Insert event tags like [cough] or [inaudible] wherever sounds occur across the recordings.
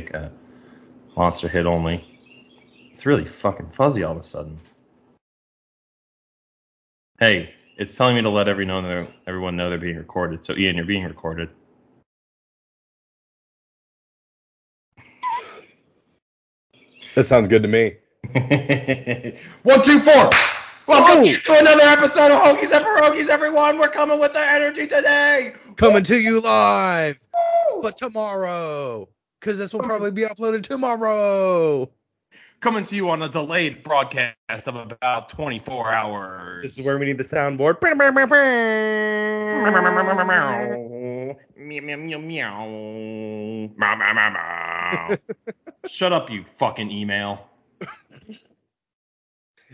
take a monster hit only. It's really fucking fuzzy all of a sudden. Hey, it's telling me to let every know that everyone know they're being recorded. So Ian, you're being recorded. That sounds good to me. [laughs] One, two, four. Welcome Oh! to another episode of Hoagies and Pierogies, everyone. We're coming with the energy today. Coming to you live, but tomorrow, because this will probably be uploaded tomorrow. Coming to you on a delayed broadcast of about 24 hours. This is where we need the soundboard. Meow, meow, meow, meow. Meow, meow, meow, meow. Shut up, you fucking email.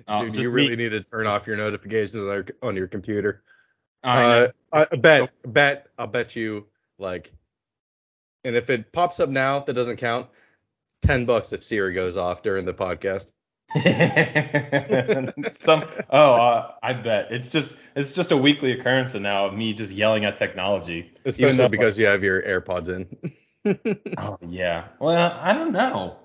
Uh, Dude, just you really me- need to turn off your notifications on your, on your computer. I Uh, know. I, I bet, bet, I'll bet you like, and if it pops up now, that doesn't count. Ten bucks if Siri goes off during the podcast. [laughs] Some oh uh, I bet it's just it's just a weekly occurrence now of me just yelling at technology. Especially though- because you have your AirPods in. [laughs] oh yeah. Well, I don't know.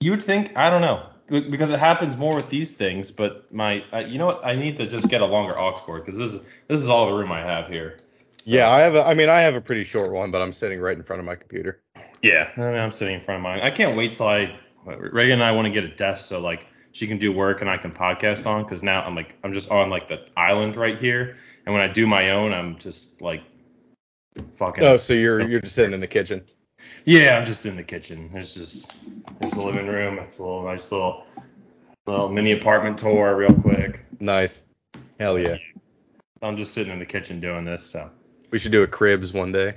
You would think I don't know because it happens more with these things. But my uh, you know what? I need to just get a longer aux cord because this is this is all the room I have here. So, yeah, I have. A, I mean, I have a pretty short one, but I'm sitting right in front of my computer. Yeah. I mean, I'm sitting in front of mine. I can't wait till I Reagan and I want to get a desk so like she can do work and I can podcast on because now I'm like I'm just on like the island right here and when I do my own I'm just like fucking Oh, so you're you're just sitting in the kitchen. yeah I'm just in the kitchen. There's just there's the living room. It's a little nice little little mini apartment tour real quick. Nice. Hell yeah. I'm just sitting in the kitchen doing this so. We should do a cribs one day.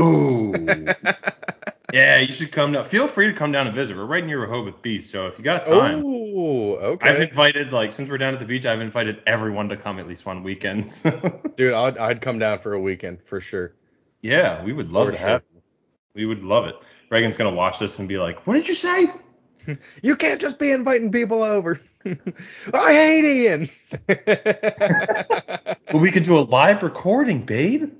Ooh. [laughs] yeah, you should come down. Feel free to come down and visit. We're right near Rehoboth Beach, so if you got time. Ooh, okay. I've invited like since we're down at the beach, I've invited everyone to come at least one weekend. [laughs] Dude, I'd I'd come down for a weekend for sure. yeah, we would love For to sure. have. you. We would love it. Reagan's gonna watch this and be like, "What did you say?" [laughs] You can't just be inviting people over. I hate Ian. [laughs] Well, we could do a live recording, babe.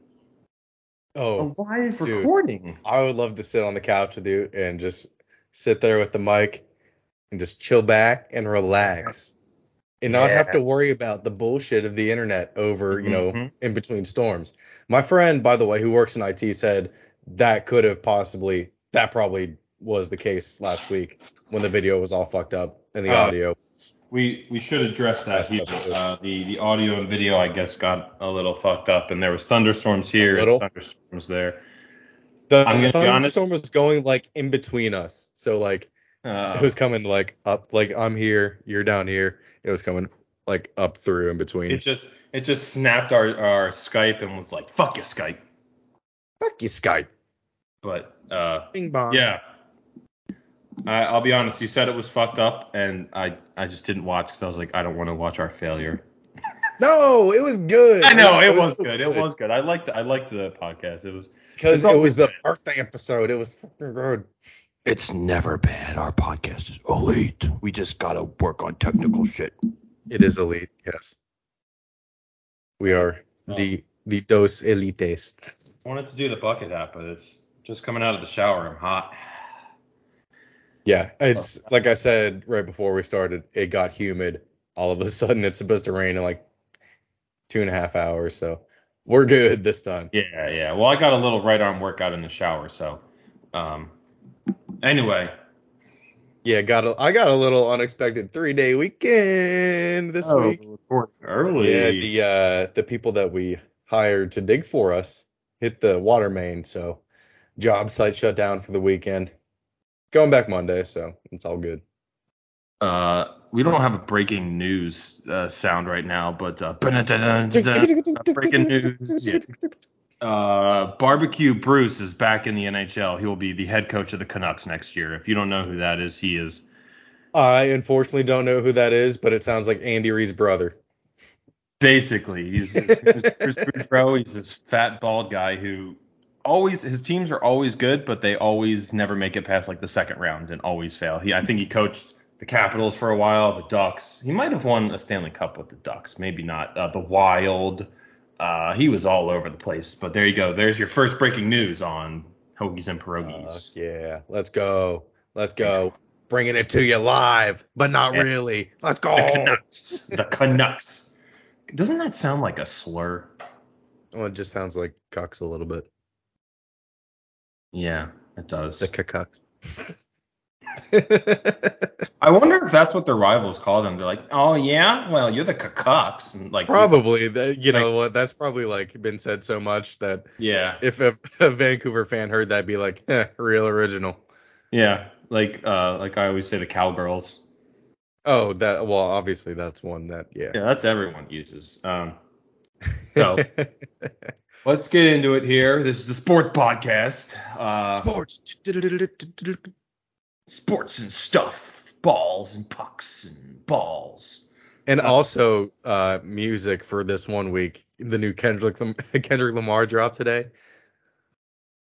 Oh, A live dude. recording. I would love to sit on the couch with you and just sit there with the mic and just chill back and relax. And not have to worry about the bullshit of the internet over, you know, Mhm. in between storms. My friend, by the way, who works in IT said that could have possibly that probably was the case last week when the video was all fucked up and the Uh, audio. We we should address that. Here. Uh, the the audio and video, I guess, got a little fucked up, and there was thunderstorms here, thunderstorms there. The I'm gonna thunderstorm was going like in between us. So like Uh, it was coming like up like I'm here, you're down here. It was coming like up through in between. it just it just snapped our our Skype and was like, "Fuck you, Skype." Fuck you, Skype. But uh, Bing bong. Yeah. I, I'll be honest. You said it was fucked up, and I I just didn't watch because I was like, I don't want to watch our failure. [laughs] No, it was good. I know it was so good. It was good. I liked I liked the podcast. It was. because it was good. the birthday episode. It was fucking good. It's never bad. Our podcast is elite. We just gotta work on technical shit. It is elite. Yes. We are Oh. the the dos elites. I wanted to do the bucket hat, but it's just coming out of the shower. I'm hot. Yeah, it's like I said right before we started. It got humid. All of a [laughs] sudden, it's supposed to rain in like two and a half hours. So we're good this time. Yeah, yeah. Well, I got a little right arm workout in the shower, so. Um. Anyway. Yeah, got a, I got a little unexpected three day weekend this Oh, week. Early. Yeah, the uh the people that we hired to dig for us hit the water main, so job site shut down for the weekend. Going back Monday, so it's all good. Uh, we don't have a breaking news uh, sound right now, but uh, [laughs] breaking news. Yeah. Uh, Barbecue Bruce is back in the NHL. He will be the head coach of the Canucks next year. If you don't know who that is, he is. I unfortunately don't know who that is, but it sounds like Andy Reid's brother. Basically, he's, he's Bruce Boudreau. He's this fat bald guy who always his teams are always good, but they always never make it past like the second round and always fail. He I think he coached the Capitals for a while, the Ducks. He might have won a Stanley Cup with the Ducks, maybe not. Uh, the Wild. Uh, he was all over the place. But there you go. There's your first breaking news on hoagies and Uh, pierogies. yeah, let's go. Let's go. [laughs] Bringing it to you live, but not Yeah. really. Let's go. the Canucks. The Canucks. Doesn't that sound like a slur? Well, it just sounds like cucks a little bit. Yeah, it does. The cucks. [laughs] I wonder if that's what their rivals call them. They're like, oh yeah, well you're the Canucks, and like probably. That, you know what? That's probably like been said so much that Yeah, if a, [laughs] a Vancouver fan heard that, be like, eh, real original. yeah. Like uh, like I always say, the cowgirls. Oh, that. Well, obviously that's one that. Yeah. Yeah, that's everyone uses. Um, so [laughs] let's get into it here. This is the sports podcast. Uh, Sports. sports and stuff, balls and pucks and balls. And also uh, music for this one week. The new Kendrick Lam- [laughs] Kendrick Lamar drop today.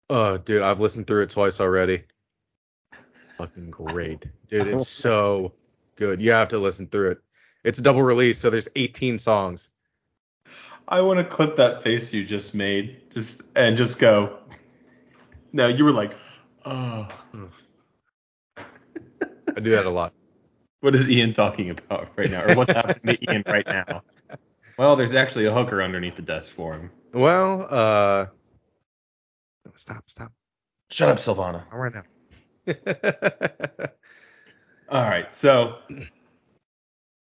Oh, dude, I've listened through it twice already. Fucking great, dude. It's so good. You have to listen through it. It's a double release, so there's 18 songs. I want to clip that face you just made, just and just go. No, you were like, oh. I do that a lot. What is Ian talking about right now, or what's happening to Ian right now? Well, there's actually a hooker underneath the desk for him. Well, uh, stop, stop. Shut up, Silvana. All right now. [laughs] All right, so,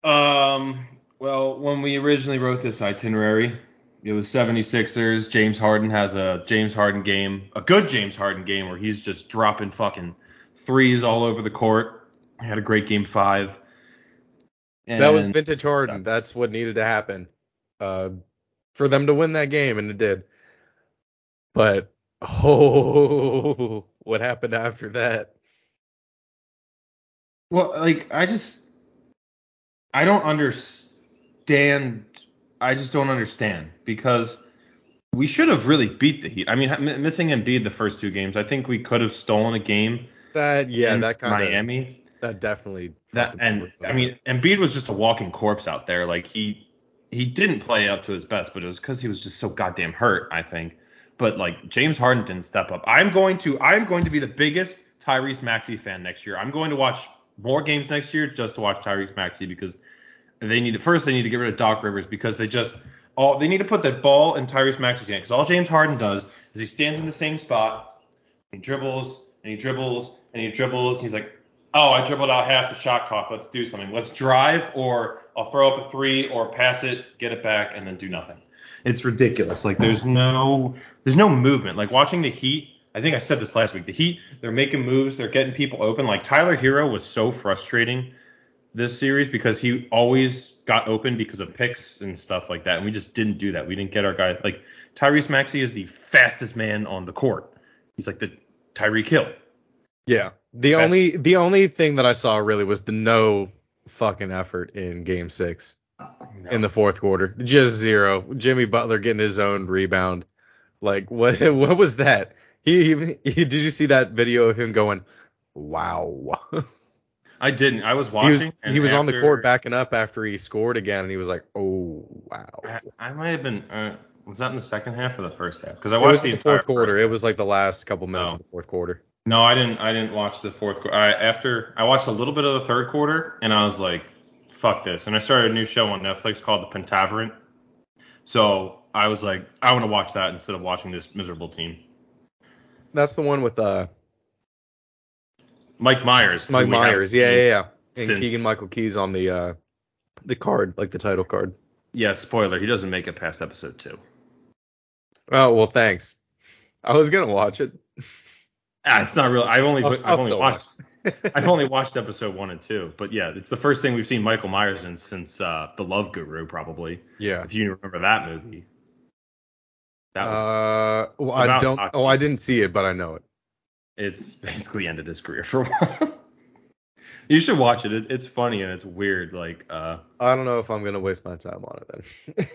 um, well, when we originally wrote this itinerary, it was 76ers. James Harden has a James Harden game, a good James Harden game where he's just dropping fucking threes all over the court. He had a great game five. that was vintage Harden. That's what needed to happen uh, for them to win that game, and it did. But oh, [laughs] what happened after that? Well, like I just I don't understand. I just don't understand because we should have really beat the Heat. I mean, missing Embiid the first two games, I think we could have stolen a game. That yeah, in that kind of Miami. that definitely That and I mean, Embiid was just a walking corpse out there. Like he he didn't play up to his best, but it was because he was just so goddamn hurt. I think. But like James Harden didn't step up. I'm going to I'm going to be the biggest Tyrese Maxey fan next year. I'm going to watch more games next year just to watch Tyrese Maxey because they need to first they need to get rid of Doc Rivers because they just all they need to put that ball in Tyrese Maxey's hand because all James Harden does is he stands in the same spot, he dribbles and he dribbles and he dribbles. And he's like, oh, I dribbled out half the shot clock. Let's do something. Let's drive or I'll throw up a three or pass it, get it back, and then do nothing. It's ridiculous. Like there's no there's no movement. Like watching the Heat. I think I said this last week. The Heat, they're making moves, they're getting people open. Like Tyler Herro was so frustrating this series because he always got open because of picks and stuff like that, and we just didn't do that. We didn't get our guy. Like Tyrese Maxey is the fastest man on the court. He's like the Tyreek Hill. yeah. The Best- only the only thing that I saw really was the no fucking effort in Game Six in the fourth quarter. Just zero. Jimmy Butler getting his own rebound. Like what? [laughs] What was that? He, he, he did you see that video of him going? Wow. [laughs] I didn't. I was he watching. was and he was on the court backing up after he scored again, and he was like, oh wow. I, I might have been. Uh, was that in the second half or the first half? Because I watched was the, the entire fourth quarter. It was like the last couple minutes Oh. of the fourth quarter. No, I didn't. I didn't watch the fourth quarter. I, after I watched a little bit of the third quarter, and I was like, "Fuck this!" And I started a new show on Netflix called The Pentaverate. So I was like, I want to watch that instead of watching this miserable team. That's the one with uh Mike Myers. Mike Myers. Yeah, yeah, yeah. And since- Keegan Michael Keys on the uh the card, like the title card. Yeah. Spoiler: He doesn't make it past episode two. Oh well, thanks. I was gonna watch it. Ah, it's not real. I've only I'll- I've I'll only still watched [laughs] I've only watched episode one and two. But yeah, it's the first thing we've seen Michael Myers in since uh, The Love Guru, probably. yeah. If you remember that movie. That was Uh, well, I don't. hockey. Oh, I didn't see it, but I know it. It's [laughs] basically ended his career for a while. [laughs] you should watch it. it. It's funny and it's weird. Like, uh, I don't know if I'm gonna waste my time on it then.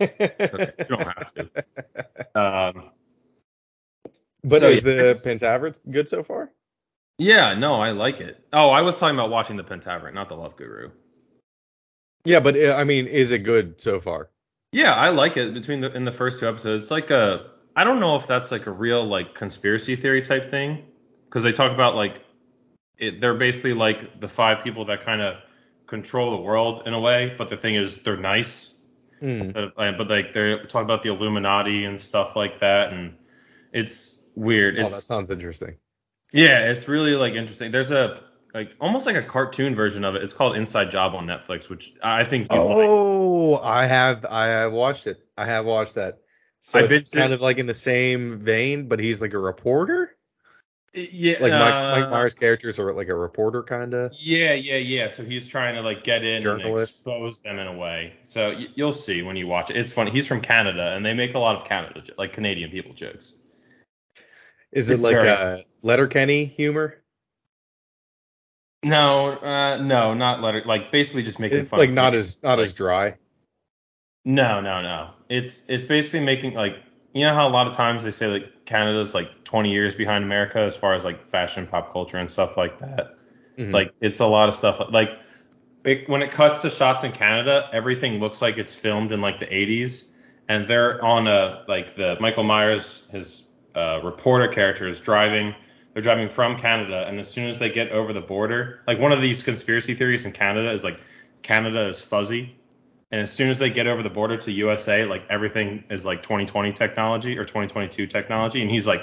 it's okay. You don't have to. [laughs] Um, But So, is yeah, the Pentaverate good so far? yeah, no, I like it. Oh, I was talking about watching the Pentaverate, not the Love Guru. Yeah, but uh, I mean, is it good so far? Yeah, I like it. Between the in the first two episodes, it's like a I don't know if that's like a real like conspiracy theory type thing because they talk about like it, they're basically like the five people that kind of control the world in a way, but the thing is they're nice. Of- uh, but like they're talking about the Illuminati and stuff like that, and it's weird. Oh, It's that sounds interesting. yeah, it's really like interesting. There's a like almost like a cartoon version of it. It's called Inside Job on Netflix, which I think you like. Oh, I have I have watched it. I have watched that. So I it's kind it. of like in the same vein, but he's like a reporter. Yeah, Like Mike, uh, Mike Myers' characters are like a reporter kind of. Yeah, yeah, yeah. So he's trying to like get in and expose them in a way. So y- you'll see when you watch it. It's funny. He's from Canada, and they make a lot of Canada, like Canadian people jokes. Is it It's like very- uh, Letterkenny humor? No, uh, no, not letter. Like basically just making It's fun. like of not Canadian- as not as dry. No, no, no. It's it's basically making like you know how a lot of times they say like Canada's like 20 years behind America as far as like fashion, pop culture, and stuff like that. Mhm. Like it's a lot of stuff. Like it, when it cuts to shots in Canada, everything looks like it's filmed in like the 80s, and they're on a like the Michael Myers, his uh, reporter character is driving. They're driving from Canada, and as soon as they get over the border, like one of these conspiracy theories in Canada is like Canada is fuzzy, and as soon as they get over the border to USA, like everything is like 2020 technology or 2022 technology, and he's like,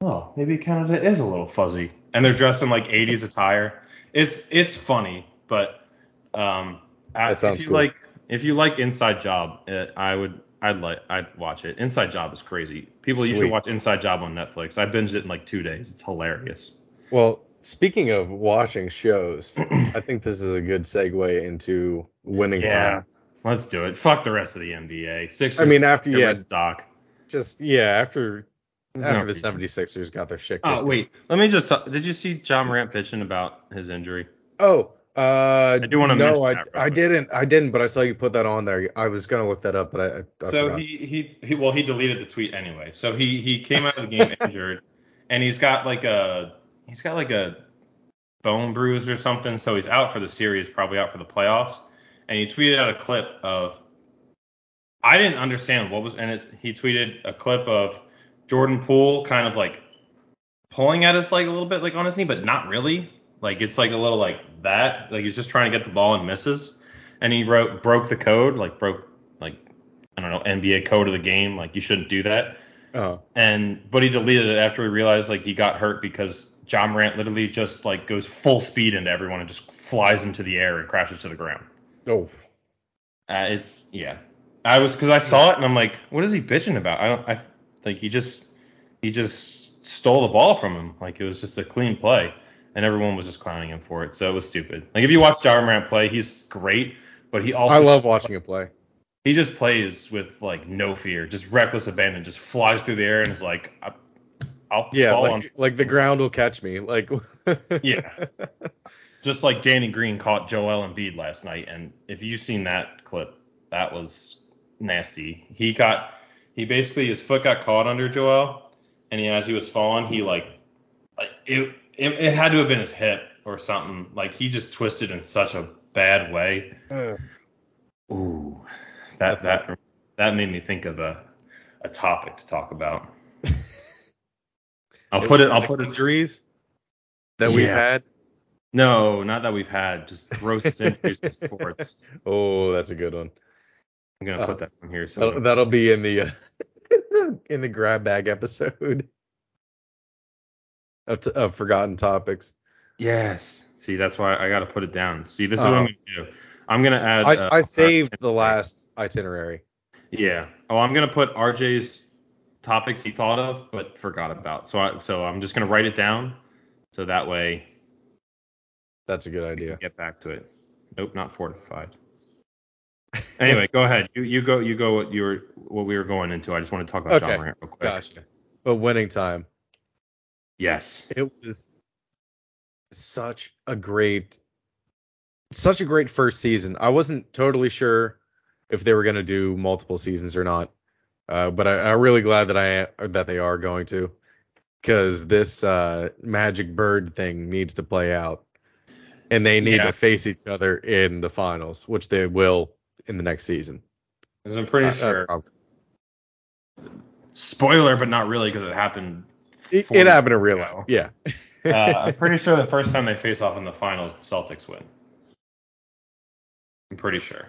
oh, maybe Canada is a little fuzzy, and they're dressed in like 80s attire. It's it's funny, but um, That sounds if you cool. like if you like Inside Job, uh, I would I'd like I'd watch it. Inside Job is crazy. People usually Sweet. watch Inside Job on Netflix. I binged it in like two days. It's hilarious. Well, speaking of watching shows, [clears throat] I think this is a good segue into winning time. let's do it. Fuck the rest of the NBA. Sixers. I mean, after you had Doc. just yeah, after There's no after the reason. 76ers got their shit. Oh in. wait, let me just. Did you see Ja Morant bitching about his injury? Oh, uh, I do wanna no, mention I, I didn't, I didn't, but I saw you put that on there. I was gonna look that up, but I, I, I so forgot. he, he he well he deleted the tweet anyway. So he he came out of the game [laughs] injured, and he's got like a he's got like a bone bruise or something. So he's out for the series, probably out for the playoffs. And he tweeted out a clip of I didn't understand what was and it. He tweeted a clip of Jordan Poole kind of like pulling at his leg a little bit like on his knee, but not really. Like it's like a little like that. Like he's just trying to get the ball and misses. And he wrote broke the code, like broke like I don't know NBA code of the game. Like you shouldn't do that. oh, And but he deleted it after he realized like he got hurt because Ja Morant literally just like goes full speed into everyone and just flies into the air and crashes to the ground. oh, Uh, it's yeah. I was because I saw it and I'm like, what is he bitching about? I don't. I like he just he just stole the ball from him. Like it was just a clean play, and everyone was just clowning him for it. So it was stupid. Like if you watch Ja Morant play, he's great, but he also I love watching him play. he just plays with like no fear, just reckless abandon, just flies through the air and is like, I, I'll Yeah, fall like on. [laughs] like the ground will catch me. Like [laughs] Yeah. Just like Danny Green caught Joel Embiid last night, and if you've seen that clip, that was nasty. He got, he basically his foot got caught under Joel, and he as he was falling, he like, it, it, it had to have been his hip or something. Like he just twisted in such a bad way. Ooh, that That's that that made me think of a a topic to talk about. I'll put it. I'll put it. injuries that we've had. No, not that we've had. Just grossest [laughs] injuries in sports. Oh, that's a good one. I'm gonna Uh, put that in here. So That'll, that'll be in the uh, [laughs] in the grab bag episode of, t- of forgotten topics. yes. See, that's why I gotta put it down. See, this is Oh. what I'm gonna do. I'm gonna add. I, uh, I saved the last itinerary. Yeah. Oh, I'm gonna put RJ's topics he thought of but forgot about. So I so I'm just gonna write it down so that way That's a good idea. get back to it. Nope, not fortified. [laughs] Anyway, go ahead. You you go you go what you were what we were going into. I just want to talk about Okay, Ja Morant real quick. Gotcha. But winning time. Yes. It was such a great such a great first season. I wasn't totally sure if they were going to do multiple seasons or not. Uh, but I, I'm really glad that I that they are going to because this uh, Magic Bird thing needs to play out, and they need Yeah. to face each other in the finals, which they will in the next season. Because I'm pretty Uh, sure spoiler, but not really because it happened. It, it happened in real life. Yeah. uh, [laughs] I'm pretty sure the first time they face off in the finals, the Celtics win. I'm pretty sure.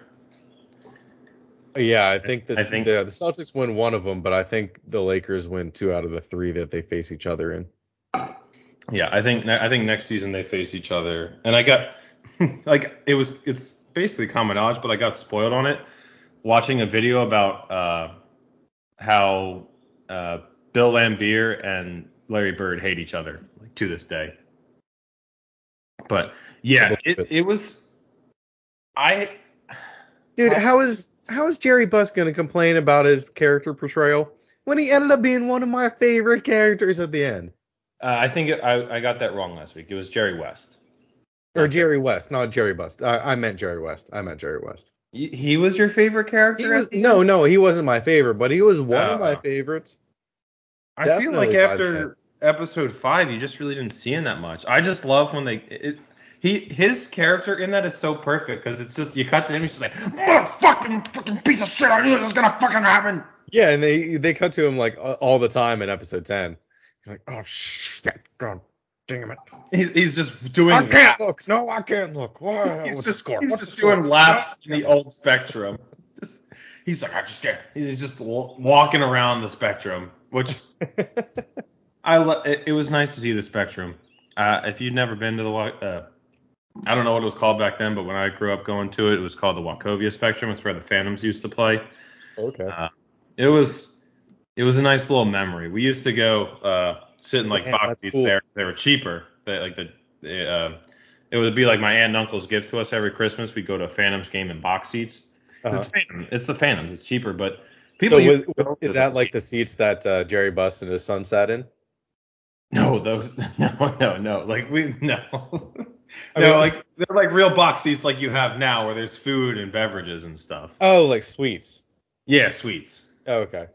Yeah, I think, the, I think- the the Celtics win one of them, but I think the Lakers win two out of the three that they face each other in. Yeah, I think I think next season they face each other, and I got [laughs] like it was it's basically common knowledge, but I got spoiled on it watching a video about uh, how uh, Bill Laimbeer and Larry Bird hate each other like to this day. But yeah, it, it was I Dude, how is how is Jerry Buss gonna complain about his character portrayal when he ended up being one of my favorite characters at the end? uh, I think it, I I got that wrong last week. It was Jerry West. Or Jerry West, not Jerry Buss. I, I meant Jerry West. I meant Jerry West. He he was your favorite character? Was no, no, he wasn't my favorite, but he was one of my Oh. favorites. I feel like Definitely by after episode five, you just really didn't see him that much. I just love when they it, he his character in that is so perfect because it's just you cut to him, he's just like motherfucking fucking piece of shit. I knew this was gonna fucking happen. Yeah, and they they cut to him like all the time in episode ten. He's like, oh shit, god damn it. He's he's just doing. I can't look. No, I can't look. Why? He's just score? he's What's just doing laps in the old spectrum. Just he's like I just can't. He's just walking around the spectrum, which [laughs] I lo- it, it was nice to see the spectrum. Uh, if you'd never been to the uh, I don't know what it was called back then, but when I grew up going to it, it was called the Wachovia Spectrum. It's where the Phantoms used to play. okay. Uh, it was it was a nice little memory. We used to go uh, sit in like box seats cool. there. They were cheaper. They, like the, uh, it would be like my aunt and uncle's gift to us every Christmas. We'd go to a Phantoms game in box seats. Uh-huh. It's Phantom. It's the Phantoms. It's cheaper, but people. So was, used is that like the seats. that uh, Jerry Buss and his son sat in? No, those [laughs] no no no like we no. [laughs] I no, mean- like they're like real box seats like you have now, where there's food and beverages and stuff. Oh, like suites. Yeah, suites. Oh, okay.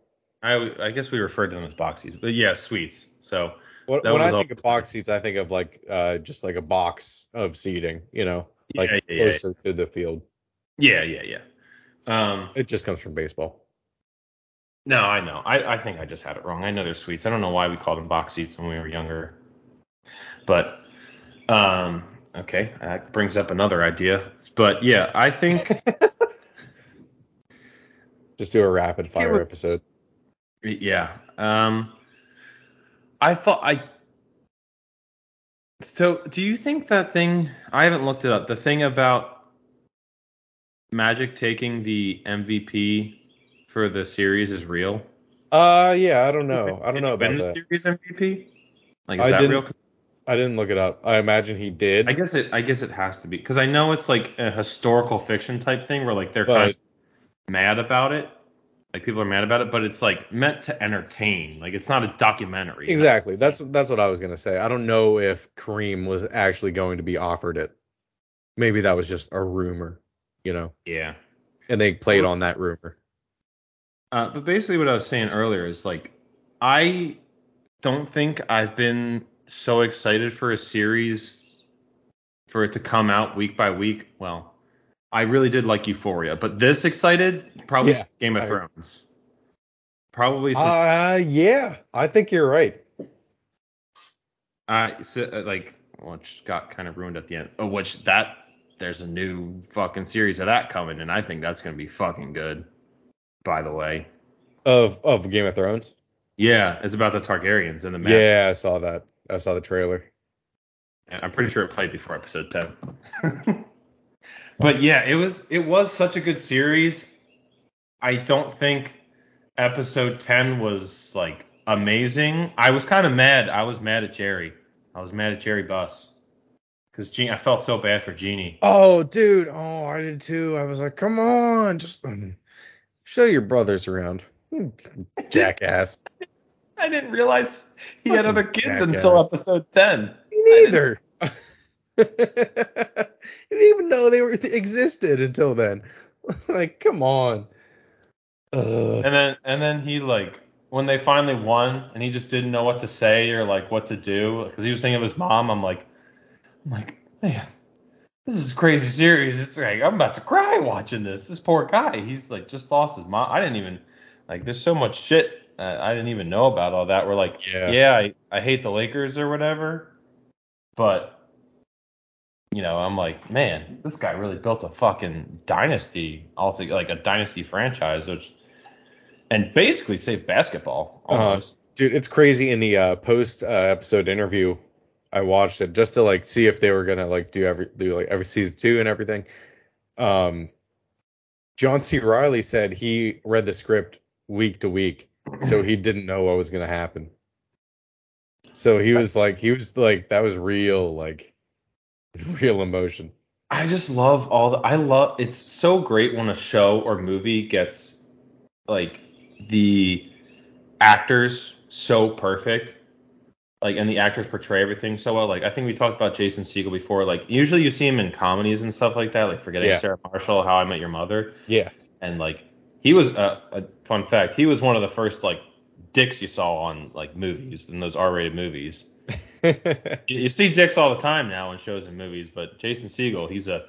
I, I guess we referred to them as box seats, but yeah, suites. So When, That when I think of box seats, I think of like uh, just like a box of seating, you know, like yeah, yeah, yeah. closer to the field. Yeah, yeah, yeah. Um, It just comes from baseball. no, I know. I, I think I just had it wrong. I know they're suites. I don't know why we called them box seats when we were younger. But um, okay, that brings up another idea. But yeah, I think [laughs] Just do a rapid fire was- episode. yeah. Um, I thought I. So, do you think that thing? I haven't looked it up. The thing about Magic taking the MVP for the series is real. Uh, yeah, I don't know. I don't know about the that. series MVP. Like, is I that real? I didn't look it up. I imagine he did. I guess it. I guess it has to be because I know it's like a historical fiction type thing where like they're kind of mad about it. Like people are mad about it, but it's like meant to entertain. Like it's not a documentary. exactly. That's that's what I was gonna say. I don't know if Kareem was actually going to be offered it. Maybe that was just a rumor, you know, Yeah. and they played on that rumor. Uh, but basically, what I was saying earlier is like, I don't think I've been so excited for a series for it to come out week by week. Well, I really did like Euphoria, but this excited probably Yeah, Game of I- Thrones. Probably since Uh, yeah, I think you're right. I so, uh, like, which got kind of ruined at the end. Oh, which that there's a new fucking series of that coming, and I think that's gonna be fucking good. By the way, Of of Game of Thrones. yeah, it's about the Targaryens and the Mad Yeah, I saw that. I saw the trailer. And I'm pretty sure it played before episode 10. [laughs] but yeah, it was it was such a good series. I don't think episode 10 was like amazing. I was kind of mad. I was mad at Jerry. I was mad at Jerry Buss because Gene. I felt so bad for Jeanie. Oh, dude. Oh, I did too. I was like, come on, just [clears throat] show your brothers around. [laughs] Jackass. I didn't realize he had other kids Fucking until episode 10. Me neither. I [laughs] didn't even know they were existed until then. [laughs] like, come on. Uh, And then and then he like when they finally won and he just didn't know what to say or like what to do because he was thinking of his mom. I'm like, I'm like, man, this is a crazy series. It's like I'm about to cry watching this. This poor guy. He's like just lost his mom. I didn't even like. There's so much shit I didn't even know about all that. We're like, Yeah. yeah, I, I hate the Lakers or whatever, but you know, I'm like, man, this guy really built a fucking dynasty, also like a dynasty franchise, which and basically saved basketball Uh-huh. almost. Dude, it's crazy. In the uh, post uh, episode interview, I watched it just to like see if they were gonna like do every do like every season two and everything. Um, John C. Reilly said he read the script week to week, so he didn't know what was gonna happen. So he was like, he was like, that was real, like, [laughs] real emotion. I just love all the I love it's so great when a show or movie gets like the actors so perfect. Like and the actors portray everything so well. Like I think we talked about Jason Segel before. Like usually you see him in comedies and stuff like that, like Forgetting Yeah. Sarah Marshall, How I Met Your Mother, Yeah. and like he was uh, a fun fact. He was one of the first like dicks you saw on like movies in those R-rated movies. [laughs] You, you see dicks all the time now in shows and movies, but Jason Segel, he's a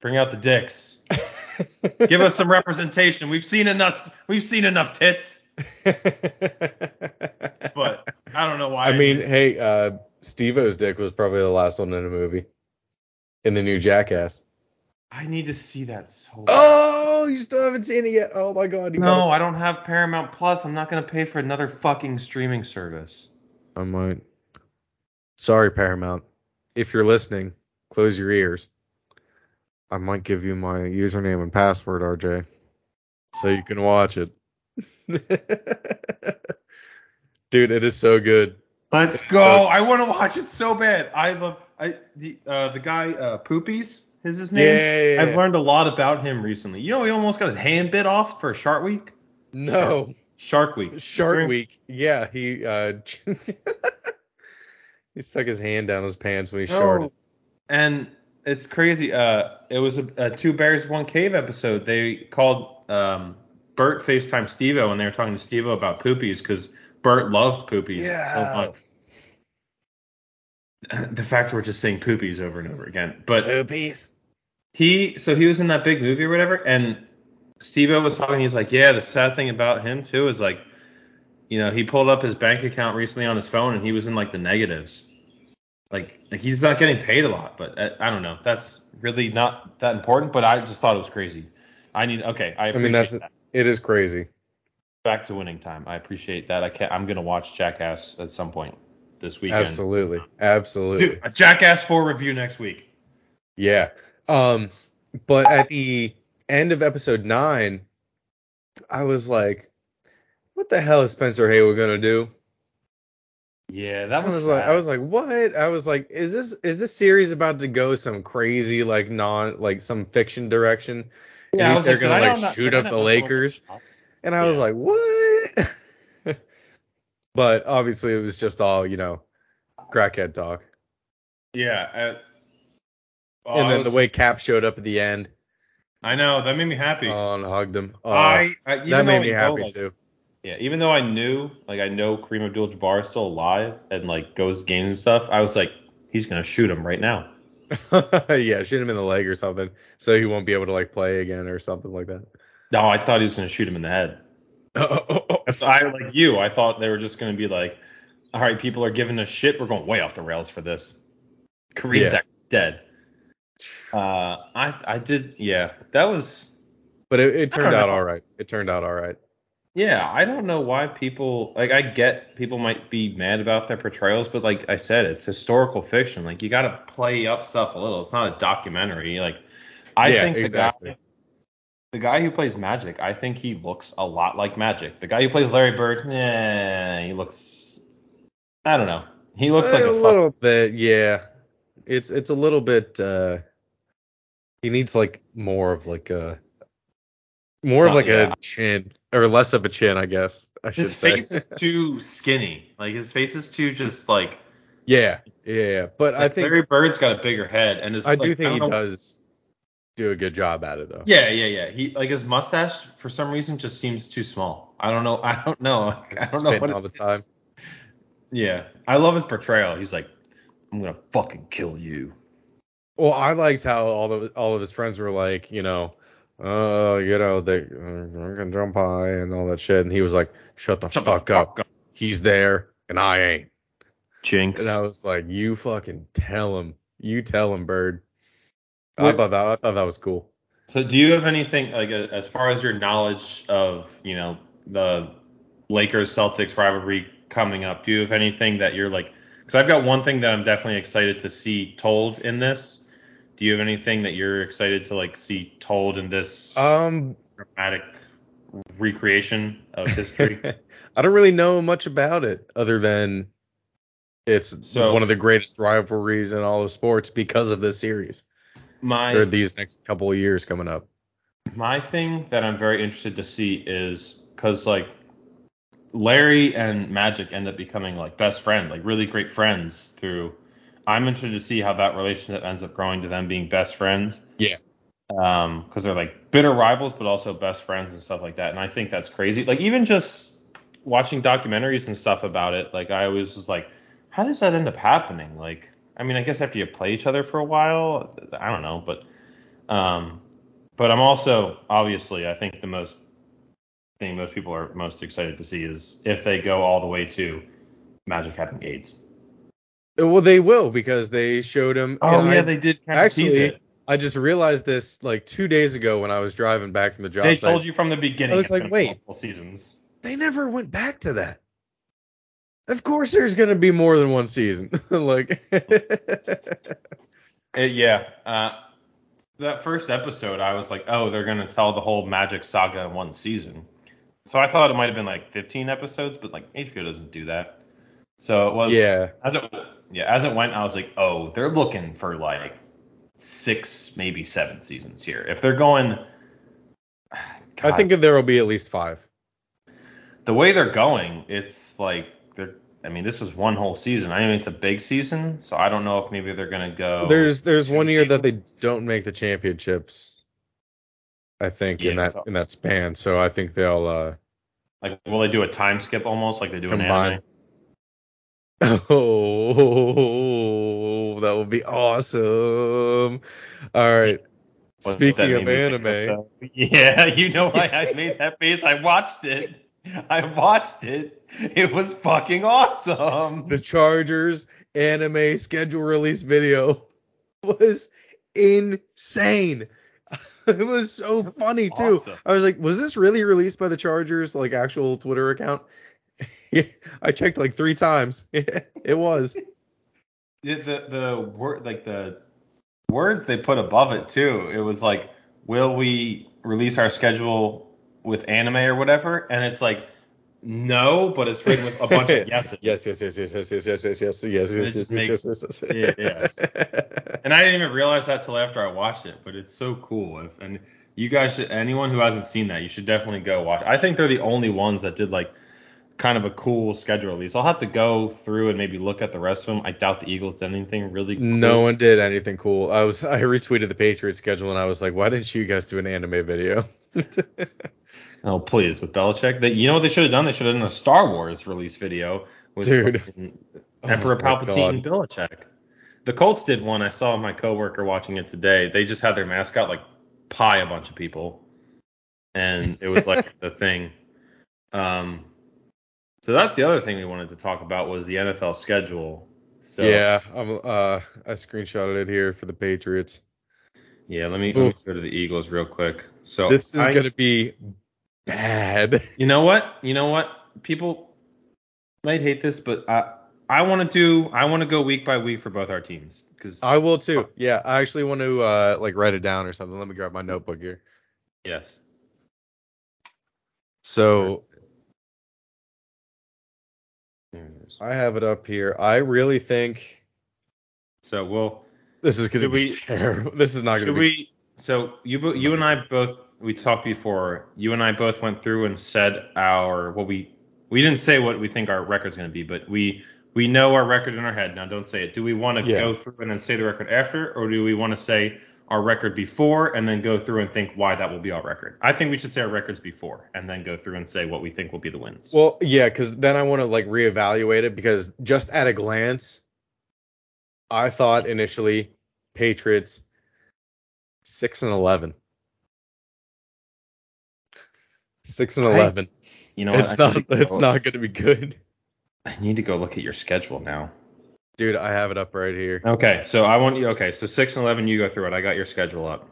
bring out the dicks. [laughs] Give us some representation. We've seen enough. We've seen enough tits, [laughs] but I don't know why. I mean, hey, uh, Steve-O's dick was probably the last one in a movie. In the new Jackass. I need to see that so. bad. Oh, you still haven't seen it yet? Oh my god. You no, I don't have Paramount Plus. I'm not gonna pay for another fucking streaming service. I might. Sorry, Paramount. If you're listening, close your ears. I might give you my username and password, RJ, so you can watch it. [laughs] Dude, it is so good. Let's go. so- I want to watch it so bad. I love I the uh, the guy uh, Poopies is his name. Yeah, yeah, yeah. I've learned a lot about him recently. You know, he almost got his hand bit off for Shark Week. No, Shark Week. Shark During- Week. Yeah, he uh, [laughs] he stuck his hand down his pants when he No. sharted. And it's crazy. Uh, it was a, a Two Bears One Cave episode. They called um, Bert FaceTime Steve-O, and they were talking to Steve-O about poopies because Bert loved poopies so much. [laughs] The fact we're just saying poopies over and over again, but Poopies. he so he was in that big movie or whatever, and Steve-O was talking. He's like, yeah, the sad thing about him too is like, you know, he pulled up his bank account recently on his phone, and he was in like the negatives. Like, like he's not getting paid a lot, but uh, I don't know. That's really not that important. But I just thought it was crazy. I need okay. I I mean, that's that. it is crazy. back to winning time. I appreciate that. I can't. I'm gonna watch Jackass at some point this weekend. Absolutely, absolutely. Dude, a Jackass 4 review next week. Yeah. Um, but at the end of episode nine, I was like, "What the hell is Spencer Haywood gonna do?" Yeah, that I was, was like. I was like, "What?" I was like, "Is this is this series about to go some crazy like non like some fiction direction?" yeah, was they're like, gonna, like, not- shoot up the Lakers? was- And I was like, "What?" [laughs] but obviously, it was just all you know, crackhead talk. Yeah. I, oh, and then was- the way Cap showed up at the end, I know that made me happy. oh, and hugged him. Oh, I, I that made me know, happy like, too. Yeah, even though I knew, like, I know Kareem Abdul-Jabbar is still alive and like goes games and stuff, I was like, he's gonna shoot him right now. [laughs] yeah, shoot him in the leg or something, so he won't be able to like play again or something like that. No, I thought he was gonna shoot him in the head. [laughs] I like you. I thought they were just gonna be like, all right, people are giving us shit. We're going way off the rails for this. Kareem's Yeah. dead. Uh, I I did. Yeah, that was. but it, it turned out know. all right. It turned out all right. Yeah, I don't know why people like. I get people might be mad about their portrayals, but like I said, it's historical fiction. Like you got to play up stuff a little. It's not a documentary. Like I Yeah, think the exactly. guy, the guy who plays Magic, I think he looks a lot like Magic. The guy who plays Larry Bird, yeah, he looks. I don't know. He looks like a a fuck. little bit, yeah. It's it's a little bit. uh He needs like more of like a more of like yeah. a chin or less of a chin, I guess. I should His say. face is too skinny. Like his face is too just like. yeah, yeah, yeah. But I think Larry Bird's got a bigger head, and his. I do like, think he know- does do a good job at it though. Yeah, yeah, yeah. He like his mustache for some reason just seems too small. I don't know. [laughs] I don't know. Like, I don't know what all the time. is. Yeah, I love his portrayal. He's like, I'm gonna fucking kill you. Well, I liked how all of all of his friends were like, you know, uh, you know, they uh, I can jump high and all that shit. And he was like, shut the, Shut the fuck, fuck up. up. He's there and I ain't. Jinx. And I was like, you fucking tell him. You tell him, Bird. I thought that I thought that was cool. So, do you have anything like as far as your knowledge of you know the Lakers Celtics rivalry coming up? Do you have anything that you're like? Because I've got one thing that I'm definitely excited to see told in this. Do you have anything that you're excited to like see told in this Um, dramatic recreation of history? [laughs] I don't really know much about it other than it's So- one of the greatest rivalries in all of sports because of this series My or these next couple of years coming up. My thing that I'm very interested to see is because like Larry and Magic end up becoming like best friend, like really great friends through. I'm interested to see how that relationship ends up growing to them being best friends. Yeah. Um, because they're like bitter rivals, but also best friends and stuff like that. And I think that's crazy. Like even just watching documentaries and stuff about it, like I always was like, how does that end up happening? Like, I mean, I guess after you play each other for a while, I don't know, but um, but I'm also obviously I think the most thing most people are most excited to see is if they go all the way to Magic having AIDS. Well, they will because they showed him. and I, they did kind actually. I just realized this like two days ago when I was driving back from the job They site. told you from the beginning. I was it's like, wait. seasons. They never went back to that. Of course, there's gonna be more than one season. [laughs] like, Uh, yeah. Uh, that first episode, I was like, oh, they're gonna tell the whole Magic saga in one season. So I thought it might have been like 15 episodes, but like HBO doesn't do that. So it was. yeah, As it yeah, as it went, I was like, oh, they're looking for like six, maybe seven seasons here. If they're going, [sighs] I think there will be at least five. the way they're going, it's like. I mean, this was one whole season. I mean, it's a big season, so I don't know if maybe they're gonna go. there's there's one year that they don't make the championships. I think in that so- in that span, so I think they'll uh like, will they do a time skip almost like they do in Combine. anime? [laughs] Oh, that would be awesome. All right. What Speaking of made me think anime, [laughs] yeah, you know why I [laughs] made that face? I watched it. [laughs] I watched it. It was fucking awesome. the Chargers anime schedule release video [laughs] was insane. [laughs] It was so funny too. awesome. I was like, was this really released by the Chargers like actual Twitter account? I checked like three times. it was. the the, the word like the words they put above it too. It was like, will we release our schedule with anime or whatever? And it's like, no, but it's written with a bunch of [laughs] yeses. Yes, yes, yes, yes, yes, yes, yes, yes, yes, yes, It yes, yes, makes- yes, yes, Yeah, yes. [laughs] And I didn't even realize that till after I watched it, but it's so cool. If, and you guys should, anyone who hasn't seen that, you should definitely go watch. I think they're the only ones that did like kind of a cool schedule release. I'll have to go through and maybe look at the rest of them. I doubt the Eagles did anything really cool. No one did anything cool. I was I retweeted the Patriots schedule and I was like, why didn't you guys do an anime video? [laughs] Oh, please, with Belichick. that you know what they should have done? They should have done a Star Wars release video with Dude. Oh Emperor my Palpatine and Belichick. The Colts did one. I saw my coworker watching it today. They just had their mascot like pie a bunch of people, and it was like [laughs] the thing. Um, so that's the other thing we wanted to talk about was the NFL schedule. So Yeah, I'm uh I screenshotted it here for the Patriots. yeah. Let me, let me go to the Eagles real quick. So This is I- gonna be bad. [laughs] You know what? You know what? People might hate this, but I I want to do I want to go week by week for both our teams because I will too. Yeah, I actually want to uh like write it down or something. Let me grab my notebook here. yes. So There it is. I have it up here. I really think So we'll this is gonna be we- [laughs] terrible. This is not gonna be. we so you bo- you and I both we talked before. You and I both went through and said our what we we didn't say what we think our record's going to be, but we we know our record in our head. Now don't say it. Do we want to Yeah. go through and then say the record after, or do we want to say our record before and then go through and think why that will be our record? I think we should say our records before and then go through and say what we think will be the wins. Well, yeah, because then I want to like reevaluate it because just at a glance, I thought initially Patriots six and eleven. Six and I- eleven. You know it's I not. need It's go- not going to be good, I need to go look at your schedule now. dude. I have it up right here. Okay, so I want you. Okay, so six and eleven, you go through it. I got your schedule up.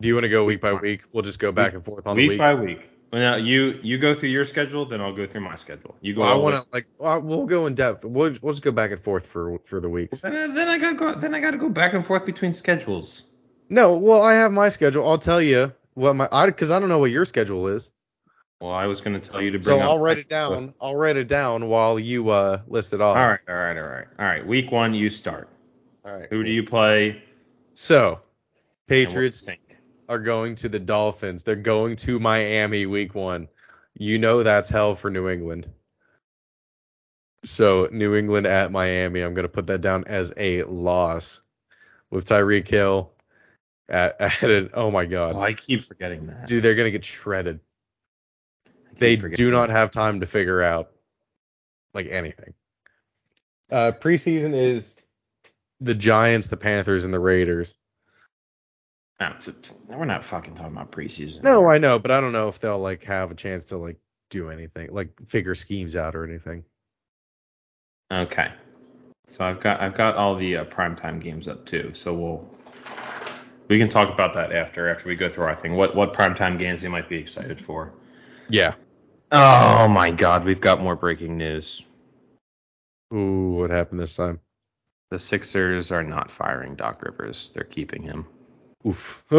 Do you want to go week by week? We'll just go back and forth on the week weeks. by week. Well, now you you go through your schedule, then I'll go through my schedule. You go. Well, I want to like. Well, we'll go in depth. We'll, we'll just go back and forth for for the weeks. Then, I- then I gotta go. Then I gotta go back and forth between schedules. No, well, I have my schedule. I'll tell you what my I because I don't know what your schedule is. Well, I was gonna tell you to So bring. up I'll write it down. I'll write it down while you uh list it off. All right, all right, all right, all right. Week one, you start. All right. Who do you play? So, and what do you Patriots are going to the Dolphins. They're going to Miami week one. You know that's hell for New England. So New England at Miami, I'm gonna put that down as a loss. With Tyreek Hill at, [laughs] at an oh my god. Oh, I keep forgetting that. Dude, they're gonna get shredded. They do not that. have time to figure out like anything. Uh preseason is the Giants, the Panthers, and the Raiders. No, we're not fucking talking about preseason. No, I know, but I don't know if they'll like have a chance to like do anything, like figure schemes out or anything. Okay. So I've got I've got all the uh, primetime games up too. So we'll we can talk about that after after we go through our thing. What what primetime games you might be excited for? Yeah. Oh my God, we've got more breaking news. Ooh, what happened this time? The Sixers are not firing Doc Rivers. They're keeping him. Oof. [laughs]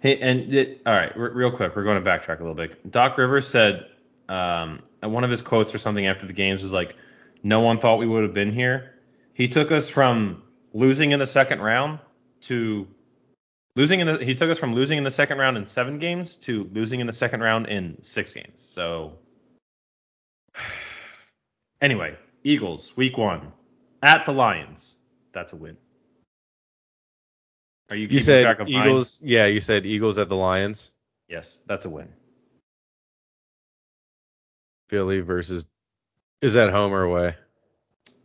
Hey, and it, all right, re- real quick, we're going to backtrack a little bit. Doc Rivers said um, one of his quotes or something after the games was like, "No one thought we would have been here." He took us from losing in the second round to losing in the. He took us from losing in the second round in seven games to losing in the second round in six games. So [sighs] anyway, Eagles week one at the Lions. That's a win. Are you, you keeping said track of mine? Eagles. Yeah, you said Eagles at the Lions. Yes, that's a win. Philly versus. Is that home or away?